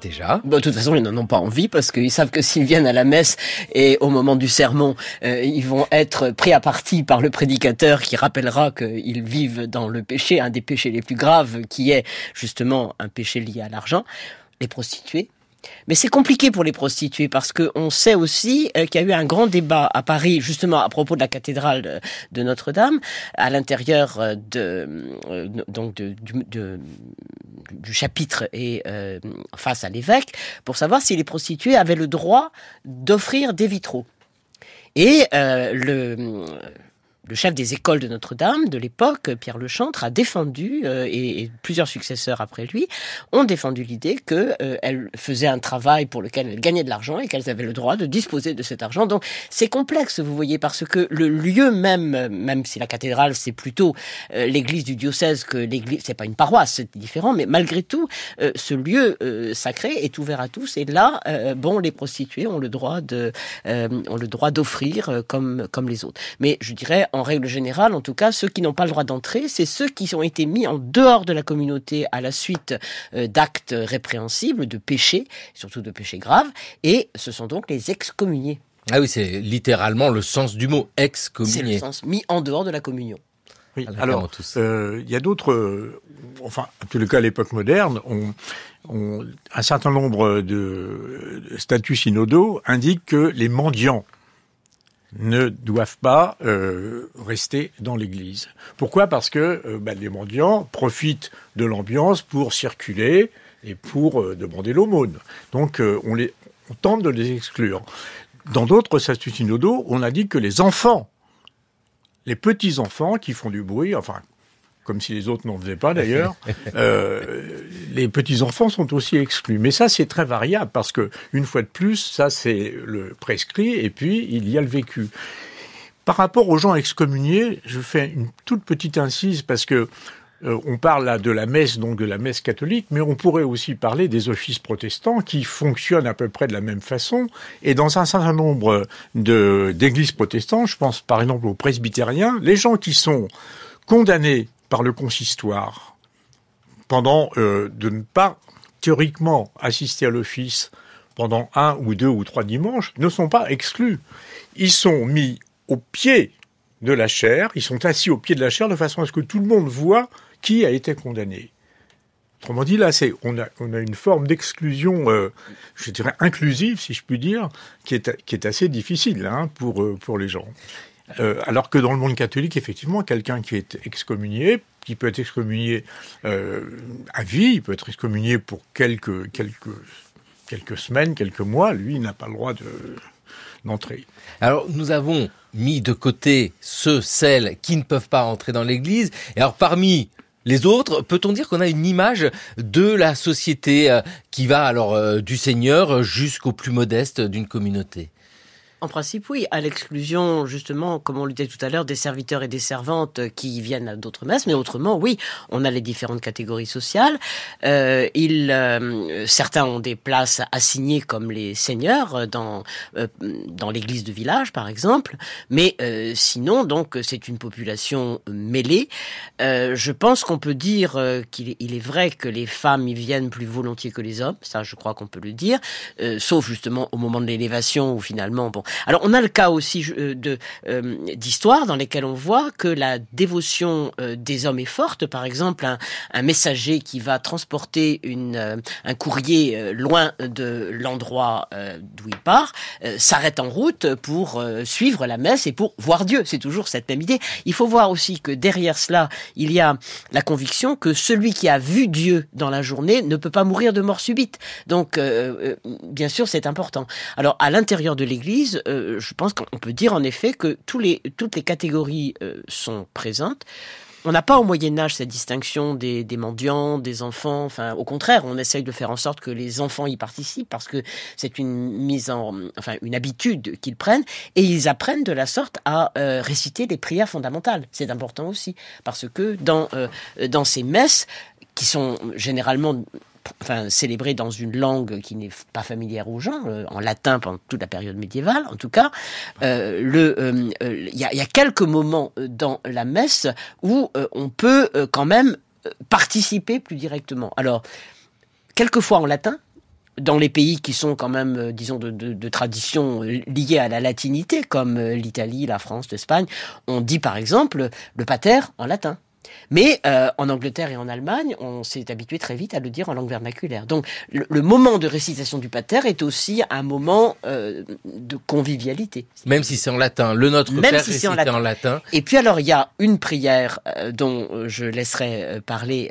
Déjà. Bon, de toute façon, ils n'en ont pas envie parce qu'ils savent que s'ils viennent à la messe et au moment du sermon, euh, ils vont être pris à partie par le prédicateur qui rappellera qu'ils vivent dans le péché, un des péchés les plus graves, qui est justement un péché lié à l'argent. Les prostituées, mais c'est compliqué pour les prostituées parce qu'on sait aussi euh, qu'il y a eu un grand débat à Paris justement à propos de la cathédrale de, Notre-Dame à l'intérieur euh, de euh, donc du, chapitre et face à l'évêque pour savoir si les prostituées avaient le droit d'offrir des vitraux. Et le le chef des écoles de Notre-Dame de l'époque, Pierre Lechantre, a défendu, euh, et, plusieurs successeurs après lui, ont défendu l'idée qu'elle euh, faisait un travail pour lequel elle gagnait de l'argent et qu'elles avaient le droit de disposer de cet argent. Donc c'est complexe, vous voyez, parce que le lieu même, même si la cathédrale c'est plutôt euh, l'église du diocèse que l'église, c'est pas une paroisse, c'est différent, mais malgré tout, ce lieu sacré est ouvert à tous. Et là, bon, les prostituées ont le droit de, ont le droit d'offrir comme comme les autres. Mais je dirais en règle générale, en tout cas, ceux qui n'ont pas le droit d'entrer, c'est ceux qui ont été mis en dehors de la communauté à la suite euh, d'actes répréhensibles, de péchés, surtout de péchés graves, et ce sont donc les excommuniés. Ah oui, c'est littéralement le sens du mot excommunié. C'est le sens mis en dehors de la communion. Oui, alors, euh, il y a d'autres, euh, enfin, en tout cas à l'époque moderne, on, on, un certain nombre de statuts synodaux indiquent que les mendiants ne doivent pas euh, rester dans l'église. Pourquoi? Parce que euh, bah, les mendiants profitent de l'ambiance pour circuler et pour euh, demander l'aumône. Donc on, on tente de les exclure. Dans d'autres statuts synodaux, on a dit que les enfants, les petits-enfants qui font du bruit, enfin comme si les autres n'en faisaient pas d'ailleurs. Euh, les petits enfants sont aussi exclus, mais ça c'est très variable parce que une fois de plus, ça c'est le prescrit et puis il y a le vécu. Par rapport aux gens excommuniés, je fais une toute petite incise parce que euh, on parle là de la messe, donc de la messe catholique, mais on pourrait aussi parler des offices protestants qui fonctionnent à peu près de la même façon. Et dans un certain nombre d'églises protestantes, je pense par exemple aux presbytériens, les gens qui sont condamnés par le consistoire pendant euh, de ne pas théoriquement assister à l'office pendant un ou deux ou trois dimanches ne sont pas exclus. Ils sont mis au pied de la chair, ils sont assis au pied de la chair de façon à ce que tout le monde voit qui a été condamné. Autrement dit, là, c'est on a, une forme d'exclusion, euh, je dirais inclusive, si je puis dire, qui est, qui est assez difficile hein, pour, euh, pour les gens. Euh, alors que dans le monde catholique, effectivement, quelqu'un qui est excommunié, qui peut être excommunié euh, à vie, il peut être excommunié pour quelques, quelques, quelques semaines, quelques mois, lui, il n'a pas le droit de, d'entrer. Alors, nous avons mis de côté ceux, celles qui ne peuvent pas entrer dans l'Église. Et alors, parmi les autres, peut-on dire qu'on a une image de la société euh, qui va alors du Seigneur jusqu'au plus modeste d'une communauté? En principe, oui, à l'exclusion, justement, comme on le disait tout à l'heure, des serviteurs et des servantes qui viennent à d'autres messes, mais autrement, oui, on a les différentes catégories sociales. Euh, euh, certains ont des places assignées comme les seigneurs dans euh, dans l'église de village, par exemple, mais sinon, donc, c'est une population mêlée. je pense qu'on peut dire qu'il est, est vrai que les femmes y viennent plus volontiers que les hommes, ça, je crois qu'on peut le dire, sauf justement au moment de l'élévation où finalement, bon, alors on a le cas aussi euh, de euh, d'histoires dans lesquelles on voit que la dévotion euh, des hommes est forte. Par exemple, un, un messager qui va transporter une, un courrier loin de l'endroit d'où il part s'arrête en route pour suivre la messe et pour voir Dieu. C'est toujours cette même idée. Il faut voir aussi que derrière cela, il y a la conviction que celui qui a vu Dieu dans la journée ne peut pas mourir de mort subite. Donc, bien sûr, c'est important. Alors, à l'intérieur de l'Église, euh, je pense qu'on peut dire en effet que toutes les catégories euh, sont présentes. on n'a pas au Moyen Âge cette distinction des, mendiants, des enfants. Enfin, au contraire, on essaye de faire en sorte que les enfants y participent parce que c'est une mise en, enfin, une habitude qu'ils prennent et ils apprennent de la sorte à euh, réciter des prières fondamentales. C'est important aussi parce que dans dans ces messes qui sont généralement enfin, célébré dans une langue qui n'est pas familière aux gens, euh, en latin pendant toute la période médiévale, en tout cas. Euh, euh, il y, a, quelques moments dans la messe où on peut quand même participer plus directement. Alors, quelquefois en latin, dans les pays qui sont quand même, disons, de tradition liée à la latinité, comme l'Italie, la France, l'Espagne, on dit par exemple le pater en latin. Mais euh, en Angleterre et en Allemagne, on s'est habitué très vite à le dire en langue vernaculaire. Donc le, le moment de récitation du pater est aussi un moment euh, de convivialité. Même si c'est en latin, le Notre Même Père si récité en latin. en latin. Et puis alors il y a une prière euh, dont je laisserai parler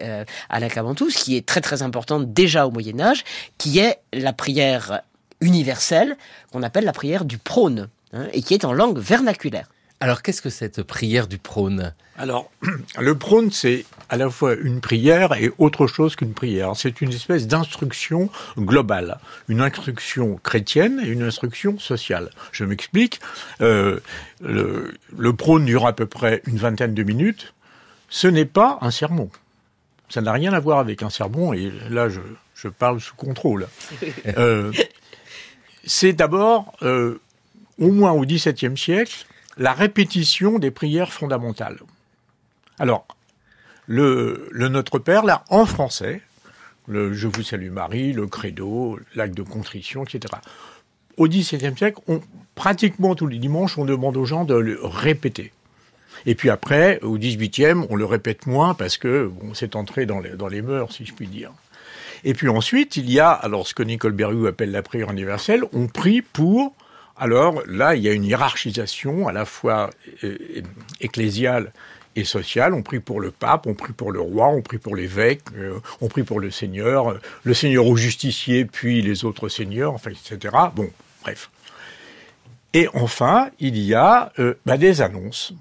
à la qui est très très importante déjà au Moyen Âge, qui est la prière universelle qu'on appelle la prière du prône, hein, et qui est en langue vernaculaire. Alors qu'est-ce que cette prière du prône? Alors, le prône, c'est à la fois une prière et autre chose qu'une prière. C'est une espèce d'instruction globale, une instruction chrétienne et une instruction sociale. Je m'explique. Euh, le, le prône dure à peu près une vingtaine de minutes. Ce n'est pas un sermon. Ça n'a rien à voir avec un sermon, et là, je, je parle sous contrôle. Euh, c'est d'abord, euh, au moins au XVIIe siècle, la répétition des prières fondamentales. Alors, le, Notre Père, là, en français, le Je vous salue Marie, le Credo, l'acte de contrition, etc. Au XVIIe siècle, on, pratiquement tous les dimanches, on demande aux gens de le répéter. Et puis après, au XVIIIe, on le répète moins parce que bon, c'est entré dans les, dans les mœurs, si je puis dire. Et puis ensuite, il y a, alors ce que Nicole Berru appelle la prière universelle, on prie pour alors là, il y a une hiérarchisation à la fois euh, ecclésiale et sociale. On prie pour le pape, on prie pour le roi, on prie pour l'évêque, euh, on prie pour le seigneur, euh, le seigneur au justicier, puis les autres seigneurs, enfin, etc. Bon, bref. Et enfin, il y a bah, des annonces.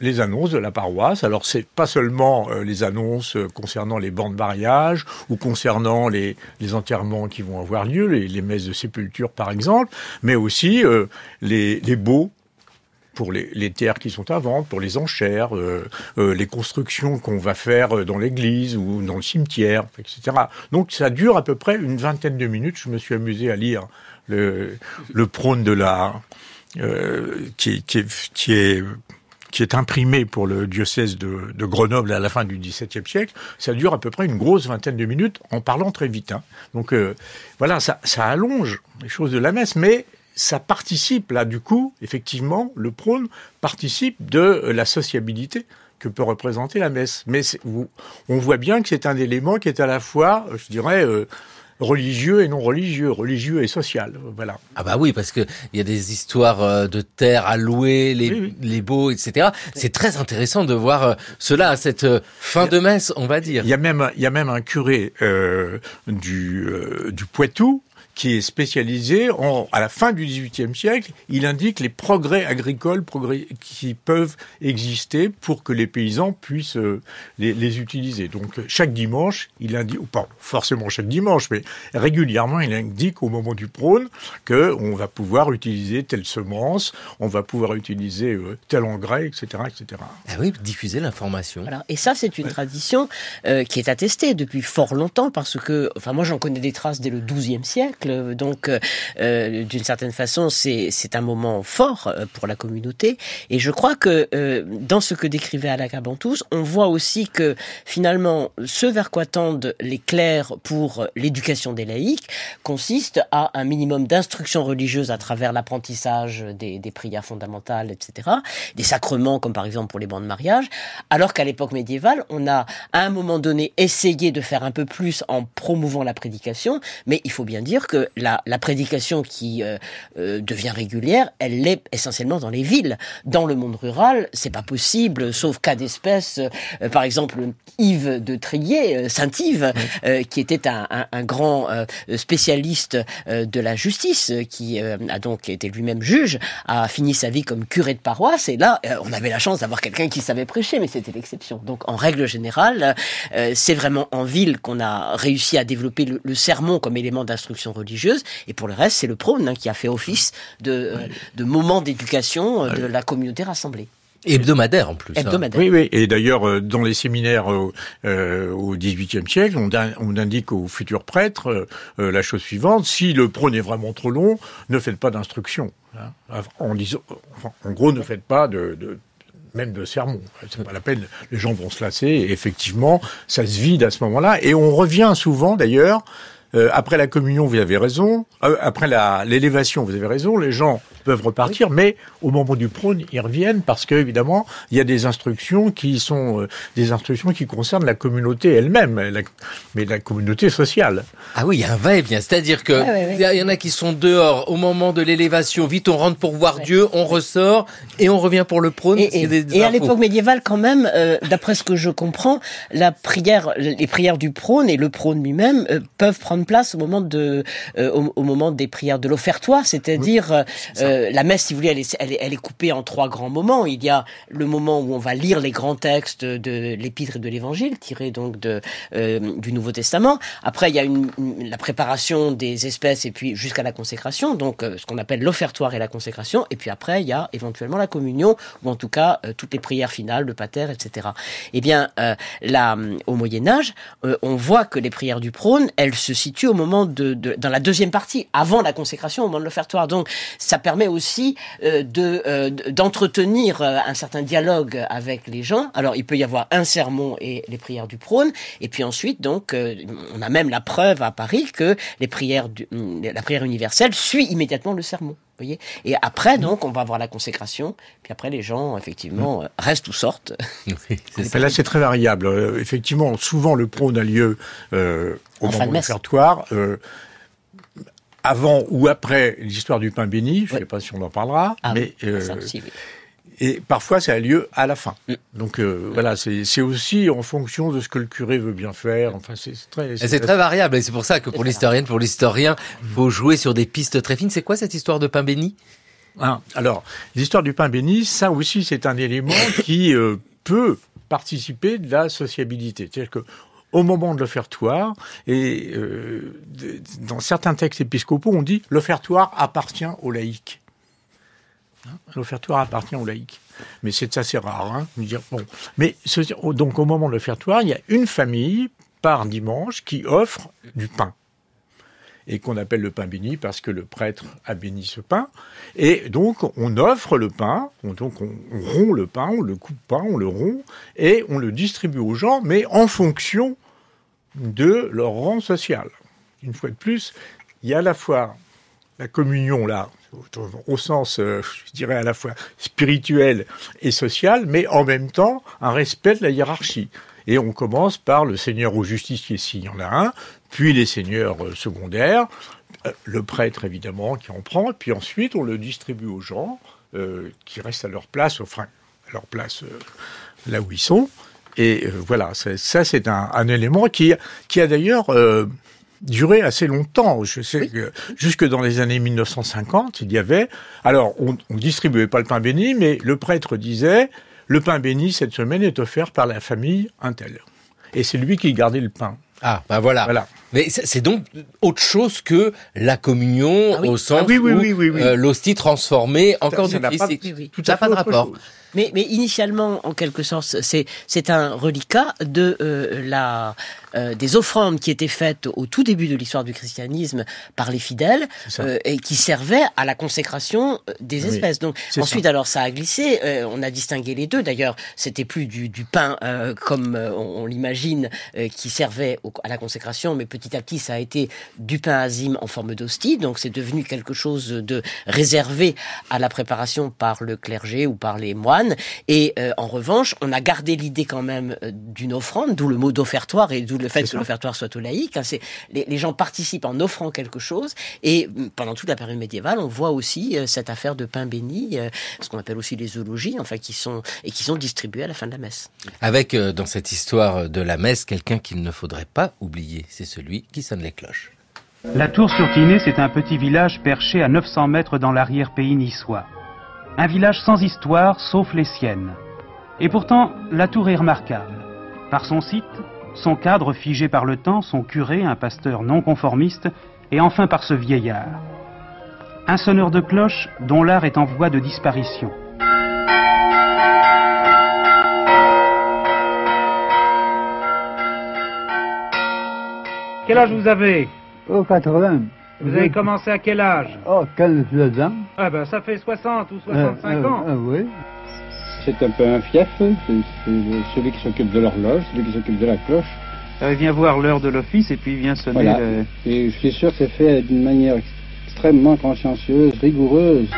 Les annonces de la paroisse. Alors, c'est pas seulement euh, les annonces euh, concernant les bancs de mariage ou concernant les, les enterrements qui vont avoir lieu, les, les messes de sépulture par exemple, mais aussi euh, les, les baux pour les, terres qui sont à vendre, pour les enchères, les constructions qu'on va faire dans l'église ou dans le cimetière, etc. Donc ça dure à peu près une vingtaine de minutes. Je me suis amusé à lire le, le prône de la euh, qui, qui, qui est qui est imprimé pour le diocèse de, Grenoble à la fin du XVIIe siècle, ça dure à peu près une grosse vingtaine de minutes en parlant très vite. Hein. Donc euh, voilà, ça, ça allonge les choses de la messe, mais ça participe là du coup, effectivement, le prône participe de la sociabilité que peut représenter la messe. Mais on voit bien que c'est un élément qui est à la fois, je dirais, euh, religieux et non religieux, religieux et social, voilà. Ah bah oui, parce que il y a des histoires euh, de terres à louer, les, oui, oui. les beaux, etc. C'est très intéressant de voir euh, cela à cette euh, fin de messe, on va dire. Il y a même, il y a même un curé euh, du, euh, du Poitou qui est spécialisé en, à la fin du XVIIIe siècle, il indique les progrès agricoles progrès, qui peuvent exister pour que les paysans puissent euh, les, les, utiliser. Donc chaque dimanche, il indique, ou pas forcément chaque dimanche, mais régulièrement, il indique au moment du prône que on va pouvoir utiliser telle semence, on va pouvoir utiliser euh, tel engrais, etc., etc. Ah oui, diffuser l'information. Voilà. Et ça, c'est une ouais. tradition euh, qui est attestée depuis fort longtemps parce que, enfin, moi, j'en connais des traces dès le XIIe siècle donc, euh, d'une certaine façon, c'est un moment fort euh, pour la communauté. Et je crois que euh, dans ce que décrivait Alaka Bantous, on voit aussi que finalement, ce vers quoi tendent les clercs pour l'éducation des laïcs consiste à un minimum d'instruction religieuse à travers l'apprentissage des, des, prières fondamentales, etc., des sacrements comme par exemple pour les bancs de mariage, alors qu'à l'époque médiévale, on a à un moment donné essayé de faire un peu plus en promouvant la prédication, mais il faut bien dire que que la, la prédication qui euh, euh, devient régulière, elle l'est essentiellement dans les villes. Dans le monde rural, c'est pas possible, sauf cas d'espèce. Euh, par exemple, Yves de Trier, Saint-Yves, qui était un, un, un grand spécialiste de la justice, qui a donc été lui-même juge, a fini sa vie comme curé de paroisse. Et là, on avait la chance d'avoir quelqu'un qui savait prêcher, mais c'était l'exception. Donc, en règle générale, c'est vraiment en ville qu'on a réussi à développer le, le sermon comme élément d'instruction religieuse. Et pour le reste, c'est le prône hein, qui a fait office de, euh, de moment d'éducation euh, de la communauté rassemblée. Hebdomadaire en plus. hein. Hebdomadaire. Oui, oui. Et d'ailleurs, euh, dans les séminaires euh, au XVIIIe siècle, on, on, indique aux futurs prêtres euh, la chose suivante si le prône est vraiment trop long, ne faites pas d'instruction. Hein, en, disant, enfin, en gros, ne faites pas de, de même de sermon. C'est pas la peine. Les gens vont se lasser. Et effectivement, ça se vide à ce moment-là. Et on revient souvent, d'ailleurs, euh, après la communion, vous avez raison. Euh, après l'élévation, vous avez raison. Les gens peuvent repartir, mais au moment du prône, ils reviennent parce que évidemment, il y a des instructions qui sont euh, des instructions qui concernent la communauté elle-même, la, mais la communauté sociale. Ah oui, il y a un va-et-vient, c'est-à-dire que il ouais, ouais. y en a qui sont dehors au moment de l'élévation. Vite, on rentre pour voir Dieu, on ressort et on revient pour le prône. Et, et, des, des et à l'époque médiévale, quand même, euh, d'après ce que je comprends, la prière, les prières du prône et le prône lui-même euh, peuvent prendre place au moment de, euh, au, au, moment des prières de l'offertoire, c'est-à-dire oui, la messe, si vous voulez, elle est, elle, est, coupée en trois grands moments. Il y a le moment où on va lire les grands textes de l'épître et de l'évangile, tirés donc de, euh, du Nouveau Testament. Après, il y a la préparation des espèces et puis jusqu'à la consécration, donc euh, ce qu'on appelle l'offertoire et la consécration. Et puis après, il y a éventuellement la communion, ou en tout cas euh, toutes les prières finales, le pater, etc. Eh bien, là, au Moyen Âge, on voit que les prières du prône, elles se situent au moment de, dans la deuxième partie, avant la consécration, au moment de l'offertoire. Donc, ça permet aussi euh, de euh, d'entretenir euh, un certain dialogue avec les gens. Alors, il peut y avoir un sermon et les prières du prône, et puis ensuite, donc, on a même la preuve à Paris que les prières du, la prière universelle suit immédiatement le sermon. Voyez et après, donc, on va avoir la consécration. Puis après, les gens, effectivement, mmh. restent ou sortent. Oui, là, c'est très variable. Euh, effectivement, souvent, le prône a lieu euh, au en moment l'offertoire. Euh, avant ou après l'histoire du pain béni, je ne oui. sais pas si on en parlera, ah, mais euh, ça aussi, oui. et parfois ça a lieu à la fin. Mm. Donc euh, mm. voilà, c'est aussi en fonction de ce que le curé veut bien faire. Enfin, c'est très, c'est très variable et c'est pour ça que pour l'historienne, pour l'historien, il faut jouer sur des pistes très fines. C'est quoi cette histoire de pain béni? Ah, Alors, l'histoire du pain béni, ça aussi, c'est un élément qui euh, peut participer de la sociabilité. C'est-à-dire que au moment de l'offertoire, et euh, dans certains textes épiscopaux, on dit l'offertoire appartient aux laïcs. Hein l'offertoire appartient aux laïcs. Mais c'est assez rare. Hein, de dire, bon. Mais donc au moment de l'offertoire, il y a une famille par dimanche qui offre du pain et qu'on appelle le pain béni parce que le prêtre a béni ce pain. Et donc, on offre le pain, on, donc on, rompt le pain, on le coupe pas, on le rompt, et on le distribue aux gens, mais en fonction de leur rang social. Une fois de plus, il y a à la fois la communion, là, au, sens, euh, je dirais, à la fois spirituel et social, mais en même temps, un respect de la hiérarchie. Et on commence par le seigneur au justicier s'il y en a un, puis les seigneurs euh, secondaires, euh, le prêtre évidemment qui en prend, puis ensuite on le distribue aux gens euh, qui restent à leur place, enfin à leur place euh, là où ils sont. Et euh, voilà, ça c'est un, un, élément qui, qui a d'ailleurs duré assez longtemps. Je sais que jusque dans les années 1950, il y avait. Alors, on, on distribuait pas le pain béni, mais le prêtre disait le pain béni cette semaine est offert par la famille Intel. Et c'est lui qui gardait le pain. Ah, ben voilà. voilà. Mais c'est donc autre chose que la communion ah oui. au sens ah oui, oui, où. Euh, l'hostie transformée encore ça, du Christ. Tout à pas de rapport. Mais, mais initialement, en quelque sorte, c'est un reliquat de euh, la euh, des offrandes qui étaient faites au tout début de l'histoire du christianisme par les fidèles euh, et qui servaient à la consécration des oui, espèces. Donc ensuite, ça. alors ça a glissé. On a distingué les deux. D'ailleurs, c'était plus du, du pain comme on, on l'imagine qui servait au, à la consécration, mais petit à petit, ça a été du pain azime en forme d'hostie. Donc c'est devenu quelque chose de réservé à la préparation par le clergé ou par les moines. Et en revanche, on a gardé l'idée quand même d'une offrande, d'où le mot d'offertoire et d'où le fait que l'offertoire soit au laïque. Hein, c'est les, gens participent en offrant quelque chose. Et mm, pendant toute la période médiévale, on voit aussi euh, cette affaire de pain béni, euh, ce qu'on appelle aussi les zoologies, enfin qui sont et qui sont distribués à la fin de la messe. Avec dans cette histoire de la messe quelqu'un qu'il ne faudrait pas oublier, c'est celui qui sonne les cloches. La tour sur Tinée, c'est un petit village perché à 900 mètres dans l'arrière-pays niçois. Un village sans histoire, sauf les siennes. Et pourtant, la tour est remarquable. Par son site, son cadre figé par le temps, son curé, un pasteur non conformiste, et enfin par ce vieillard. Un sonneur de cloche dont l'art est en voie de disparition. Quel âge vous avez? Oh, 80. Vous avez commencé à quel âge Oh, 15 ans. Ah ben ça fait 60 ou 65 euh, euh, ans. Ah oui. C'est un peu un fief, c'est celui qui s'occupe de l'horloge, celui qui s'occupe de la cloche. il vient voir l'heure de l'office et puis il vient sonner voilà. Et je suis sûr que c'est fait d'une manière extrêmement consciencieuse, rigoureuse.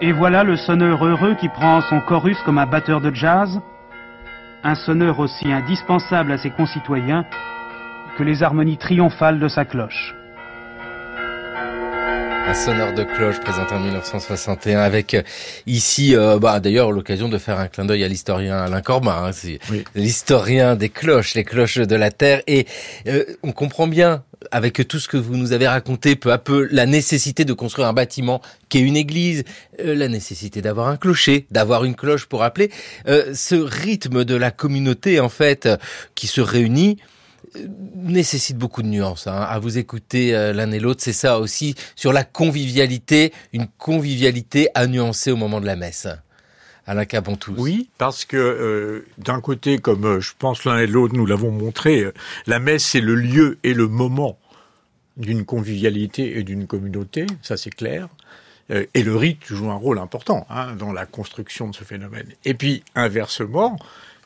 Et voilà le sonneur heureux qui prend son chorus comme un batteur de jazz un sonneur aussi indispensable à ses concitoyens que les harmonies triomphales de sa cloche. Un sonneur de cloche présenté en 1961 avec euh, ici, euh, bah, d'ailleurs, l'occasion de faire un clin d'œil à l'historien Alain Corbin. Hein, c'est l'historien des cloches, les cloches de la terre. Et euh, on comprend bien avec tout ce que vous nous avez raconté peu à peu, la nécessité de construire un bâtiment qui est une église, la nécessité d'avoir un clocher, d'avoir une cloche pour appeler, ce rythme de la communauté en fait qui se réunit nécessite beaucoup de nuances. Hein. À vous écouter euh, l'un et l'autre, c'est ça aussi sur la convivialité, une convivialité à nuancer au moment de la messe. Alain tous. Oui, parce que euh, d'un côté, comme euh, je pense l'un et l'autre nous l'avons montré, la messe c'est le lieu et le moment d'une convivialité et d'une communauté, ça c'est clair. et le rite joue un rôle important hein, dans la construction de ce phénomène. Et puis inversement,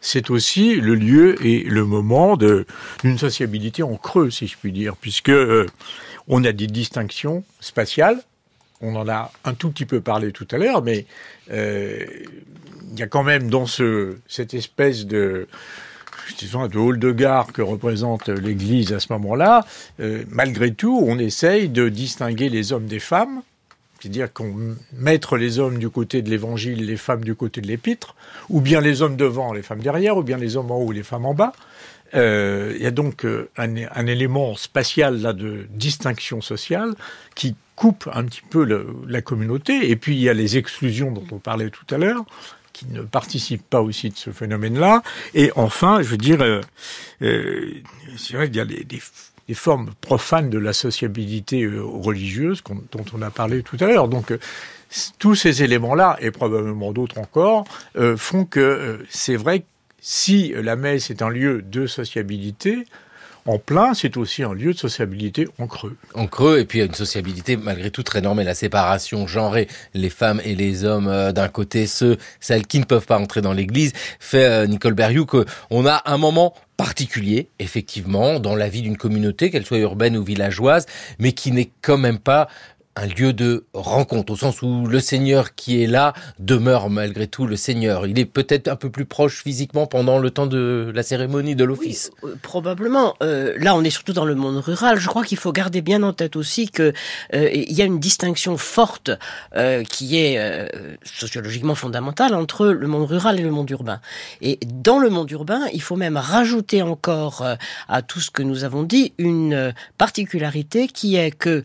c'est aussi le lieu et le moment d'une sociabilité en creux, si je puis dire, puisque euh, on a des distinctions spatiales. On en a un tout petit peu parlé tout à l'heure, mais euh, il y a quand même dans ce, cette espèce de disons, de hall de gare que représente l'Église à ce moment-là, euh, malgré tout, on essaye de distinguer les hommes des femmes, c'est-à-dire qu'on mettre les hommes du côté de l'évangile, les femmes du côté de l'épître, ou bien les hommes devant, les femmes derrière, ou bien les hommes en haut, les femmes en bas. Euh, il y a donc euh, un, élément spatial là de distinction sociale qui coupe un petit peu la communauté. Et puis il y a les exclusions dont on parlait tout à l'heure qui ne participent pas aussi de ce phénomène-là. Et enfin, je veux dire, euh, c'est vrai qu'il y a des des formes profanes de la sociabilité euh, religieuse dont on a parlé tout à l'heure. Donc euh, tous ces éléments-là, et probablement d'autres encore, euh, font que c'est vrai que si la messe est un lieu de sociabilité, en plein, c'est aussi un lieu de sociabilité en creux. En creux, et puis une sociabilité malgré tout très normée, la séparation genrée, les femmes et les hommes d'un côté, ceux, celles qui ne peuvent pas entrer dans l'église, fait Nicole Berriou qu'on a un moment particulier, effectivement, dans la vie d'une communauté, qu'elle soit urbaine ou villageoise, mais qui n'est quand même pas un lieu de rencontre, au sens où le Seigneur qui est là demeure malgré tout le Seigneur. Il est peut-être un peu plus proche physiquement pendant le temps de la cérémonie de l'office. Euh, probablement. Euh, là, on est surtout dans le monde rural. Je crois qu'il faut garder bien en tête aussi que euh, il y a une distinction forte qui est sociologiquement fondamentale entre le monde rural et le monde urbain. Et dans le monde urbain, il faut même rajouter encore à tout ce que nous avons dit une particularité qui est que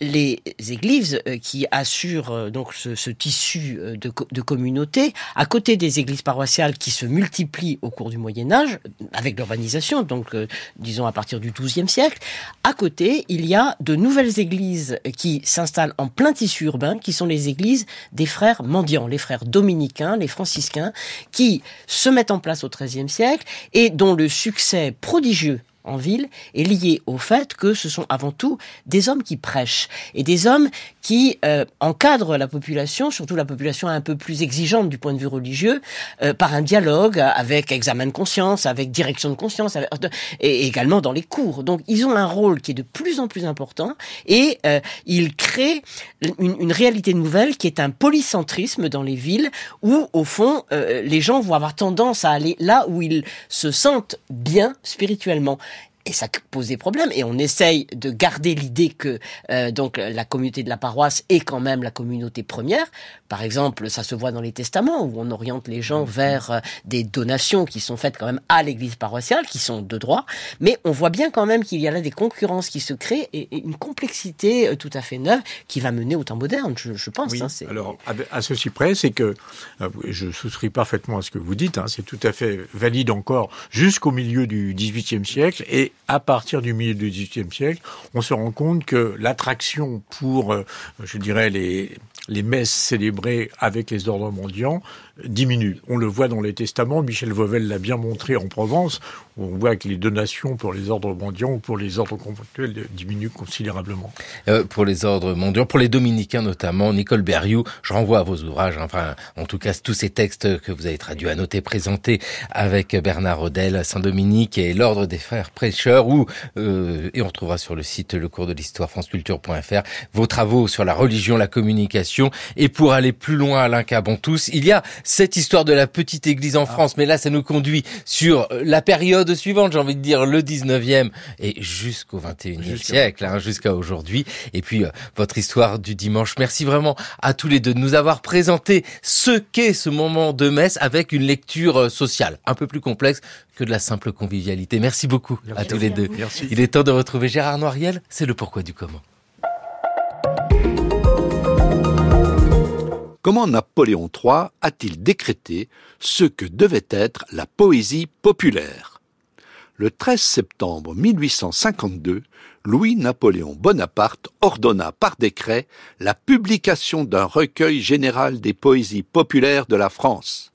les églises euh, qui assurent euh, donc ce, tissu euh, de, communauté, à côté des églises paroissiales qui se multiplient au cours du Moyen Âge, avec l'urbanisation, donc disons à partir du XIIe siècle, à côté il y a de nouvelles églises qui s'installent en plein tissu urbain, qui sont les églises des frères mendiants, les frères dominicains, les franciscains, qui se mettent en place au XIIIe siècle et dont le succès prodigieux en ville est liée au fait que ce sont avant tout des hommes qui prêchent et des hommes qui euh, encadrent la population, surtout la population un peu plus exigeante du point de vue religieux, euh, par un dialogue avec examen de conscience, avec direction de conscience, et également dans les cours. Donc ils ont un rôle qui est de plus en plus important et euh, ils créent une, une, réalité nouvelle qui est un polycentrisme dans les villes où au fond euh, les gens vont avoir tendance à aller là où ils se sentent bien spirituellement et ça pose des problèmes. Et on essaye de garder l'idée que euh, donc la communauté de la paroisse est quand même la communauté première. Par exemple, ça se voit dans les testaments où on oriente les gens mhm. vers euh, des donations qui sont faites quand même à l'église paroissiale, qui sont de droit. Mais on voit bien quand même qu'il y a là des concurrences qui se créent et, une complexité euh, tout à fait neuve qui va mener au temps moderne, je, pense. Oui. Hein, Alors, à, ceci près, c'est que je souscris parfaitement à ce que vous dites. Hein, c'est tout à fait valide encore jusqu'au milieu du XVIIIe siècle et à partir du milieu du XVIIIe siècle, on se rend compte que l'attraction pour, euh, je dirais, les, les messes célébrées avec les ordres mendiants diminue. On le voit dans les testaments, Michel Vauvel l'a bien montré en Provence, où on voit que les donations pour les ordres mendiants ou pour les ordres contractuels diminuent considérablement. Euh, pour les ordres mendiants, pour les dominicains notamment, Nicole Berriou, je renvoie à vos ouvrages, enfin en tout cas tous ces textes que vous avez traduits, annotés, présentés avec Bernard Rodel, Saint-Dominique et l'ordre des frères prêcheurs, où, euh, et on retrouvera sur le site le cours de l'histoire franceculture.fr vos travaux sur la religion, la communication, et pour aller plus loin, Alain tous il y a cette histoire de la petite église en ah. France, mais là, ça nous conduit sur euh, la période suivante, j'ai envie de dire le 19e et jusqu'au 21e siècle, hein, jusqu'à aujourd'hui. Et puis, euh, votre histoire du dimanche. Merci vraiment à tous les deux de nous avoir présenté ce qu'est ce moment de messe avec une lecture euh, sociale un peu plus complexe que de la simple convivialité. Merci beaucoup à tous les deux. Il est temps de retrouver Gérard Noiriel. C'est le pourquoi du comment. Comment Napoléon III a-t-il décrété ce que devait être la poésie populaire? Le 13 septembre 1852, Louis-Napoléon Bonaparte ordonna par décret la publication d'un recueil général des poésies populaires de la France.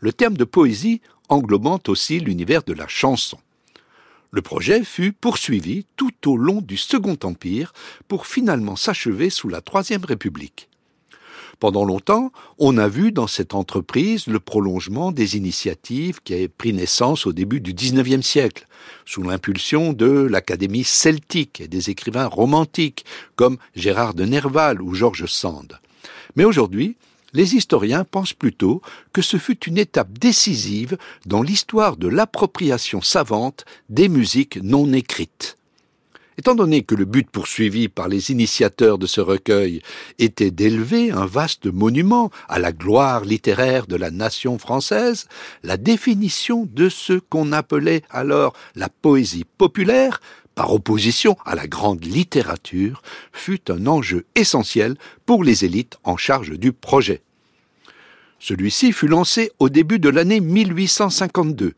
Le terme de poésie englobant aussi l'univers de la chanson. Le projet fut poursuivi tout au long du Second Empire pour finalement s'achever sous la Troisième République. Pendant longtemps, on a vu dans cette entreprise le prolongement des initiatives qui avaient pris naissance au début du XIXe siècle, sous l'impulsion de l'Académie celtique et des écrivains romantiques comme Gérard de Nerval ou Georges Sand. Mais aujourd'hui, les historiens pensent plutôt que ce fut une étape décisive dans l'histoire de l'appropriation savante des musiques non écrites. Étant donné que le but poursuivi par les initiateurs de ce recueil était d'élever un vaste monument à la gloire littéraire de la nation française, la définition de ce qu'on appelait alors la poésie populaire, par opposition à la grande littérature, fut un enjeu essentiel pour les élites en charge du projet. Celui-ci fut lancé au début de l'année 1852,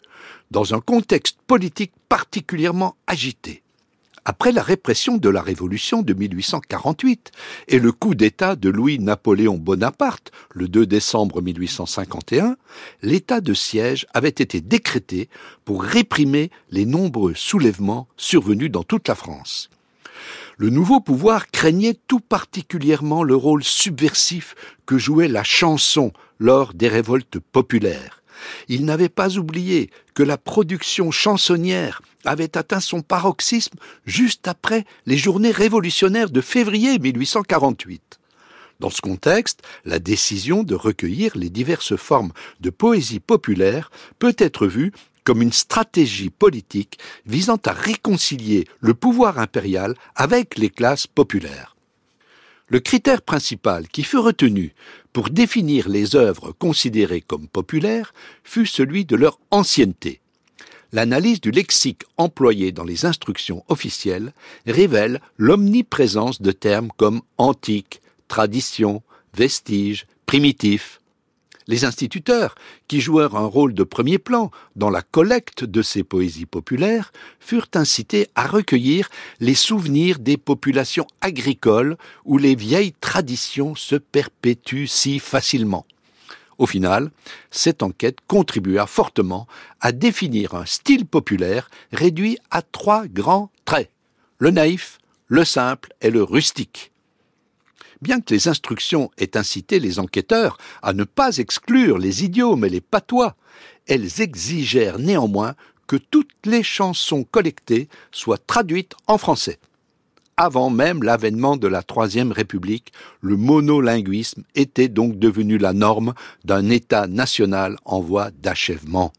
dans un contexte politique particulièrement agité après la répression de la Révolution de 1848 et le coup d'État de Louis-Napoléon Bonaparte le 2 décembre 1851, l'état de siège avait été décrété pour réprimer les nombreux soulèvements survenus dans toute la France. Le nouveau pouvoir craignait tout particulièrement le rôle subversif que jouait la chanson lors des révoltes populaires. Il n'avait pas oublié que la production chansonnière avait atteint son paroxysme juste après les journées révolutionnaires de février 1848. Dans ce contexte, la décision de recueillir les diverses formes de poésie populaire peut être vue comme une stratégie politique visant à réconcilier le pouvoir impérial avec les classes populaires. Le critère principal qui fut retenu pour définir les œuvres considérées comme populaires fut celui de leur ancienneté. L'analyse du lexique employé dans les instructions officielles révèle l'omniprésence de termes comme antique, tradition, vestige, primitif, les instituteurs, qui jouèrent un rôle de premier plan dans la collecte de ces poésies populaires, furent incités à recueillir les souvenirs des populations agricoles où les vieilles traditions se perpétuent si facilement. Au final, cette enquête contribua fortement à définir un style populaire réduit à trois grands traits. Le naïf, le simple et le rustique. Bien que les instructions aient incité les enquêteurs à ne pas exclure les idiomes et les patois, elles exigèrent néanmoins que toutes les chansons collectées soient traduites en français. Avant même l'avènement de la Troisième République, le monolinguisme était donc devenu la norme d'un État national en voie d'achèvement.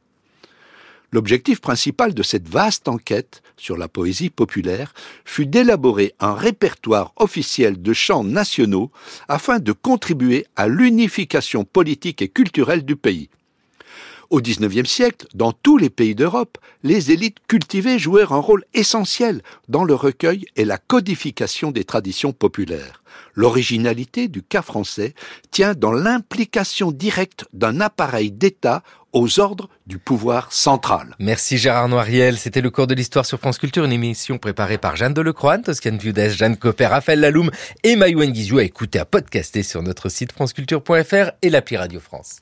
L'objectif principal de cette vaste enquête sur la poésie populaire fut d'élaborer un répertoire officiel de chants nationaux afin de contribuer à l'unification politique et culturelle du pays. Au XIXe siècle, dans tous les pays d'Europe, les élites cultivées jouèrent un rôle essentiel dans le recueil et la codification des traditions populaires. L'originalité du cas français tient dans l'implication directe d'un appareil d'État aux ordres du pouvoir central. Merci Gérard Noiriel. C'était le cours de l'histoire sur France Culture, une émission préparée par Jeanne Delecroix, Toscane Viudès, Jeanne Copper, Raphaël Laloum et Mayouen Guizou à écouter, à podcaster sur notre site franceculture.fr et l'appli Radio France.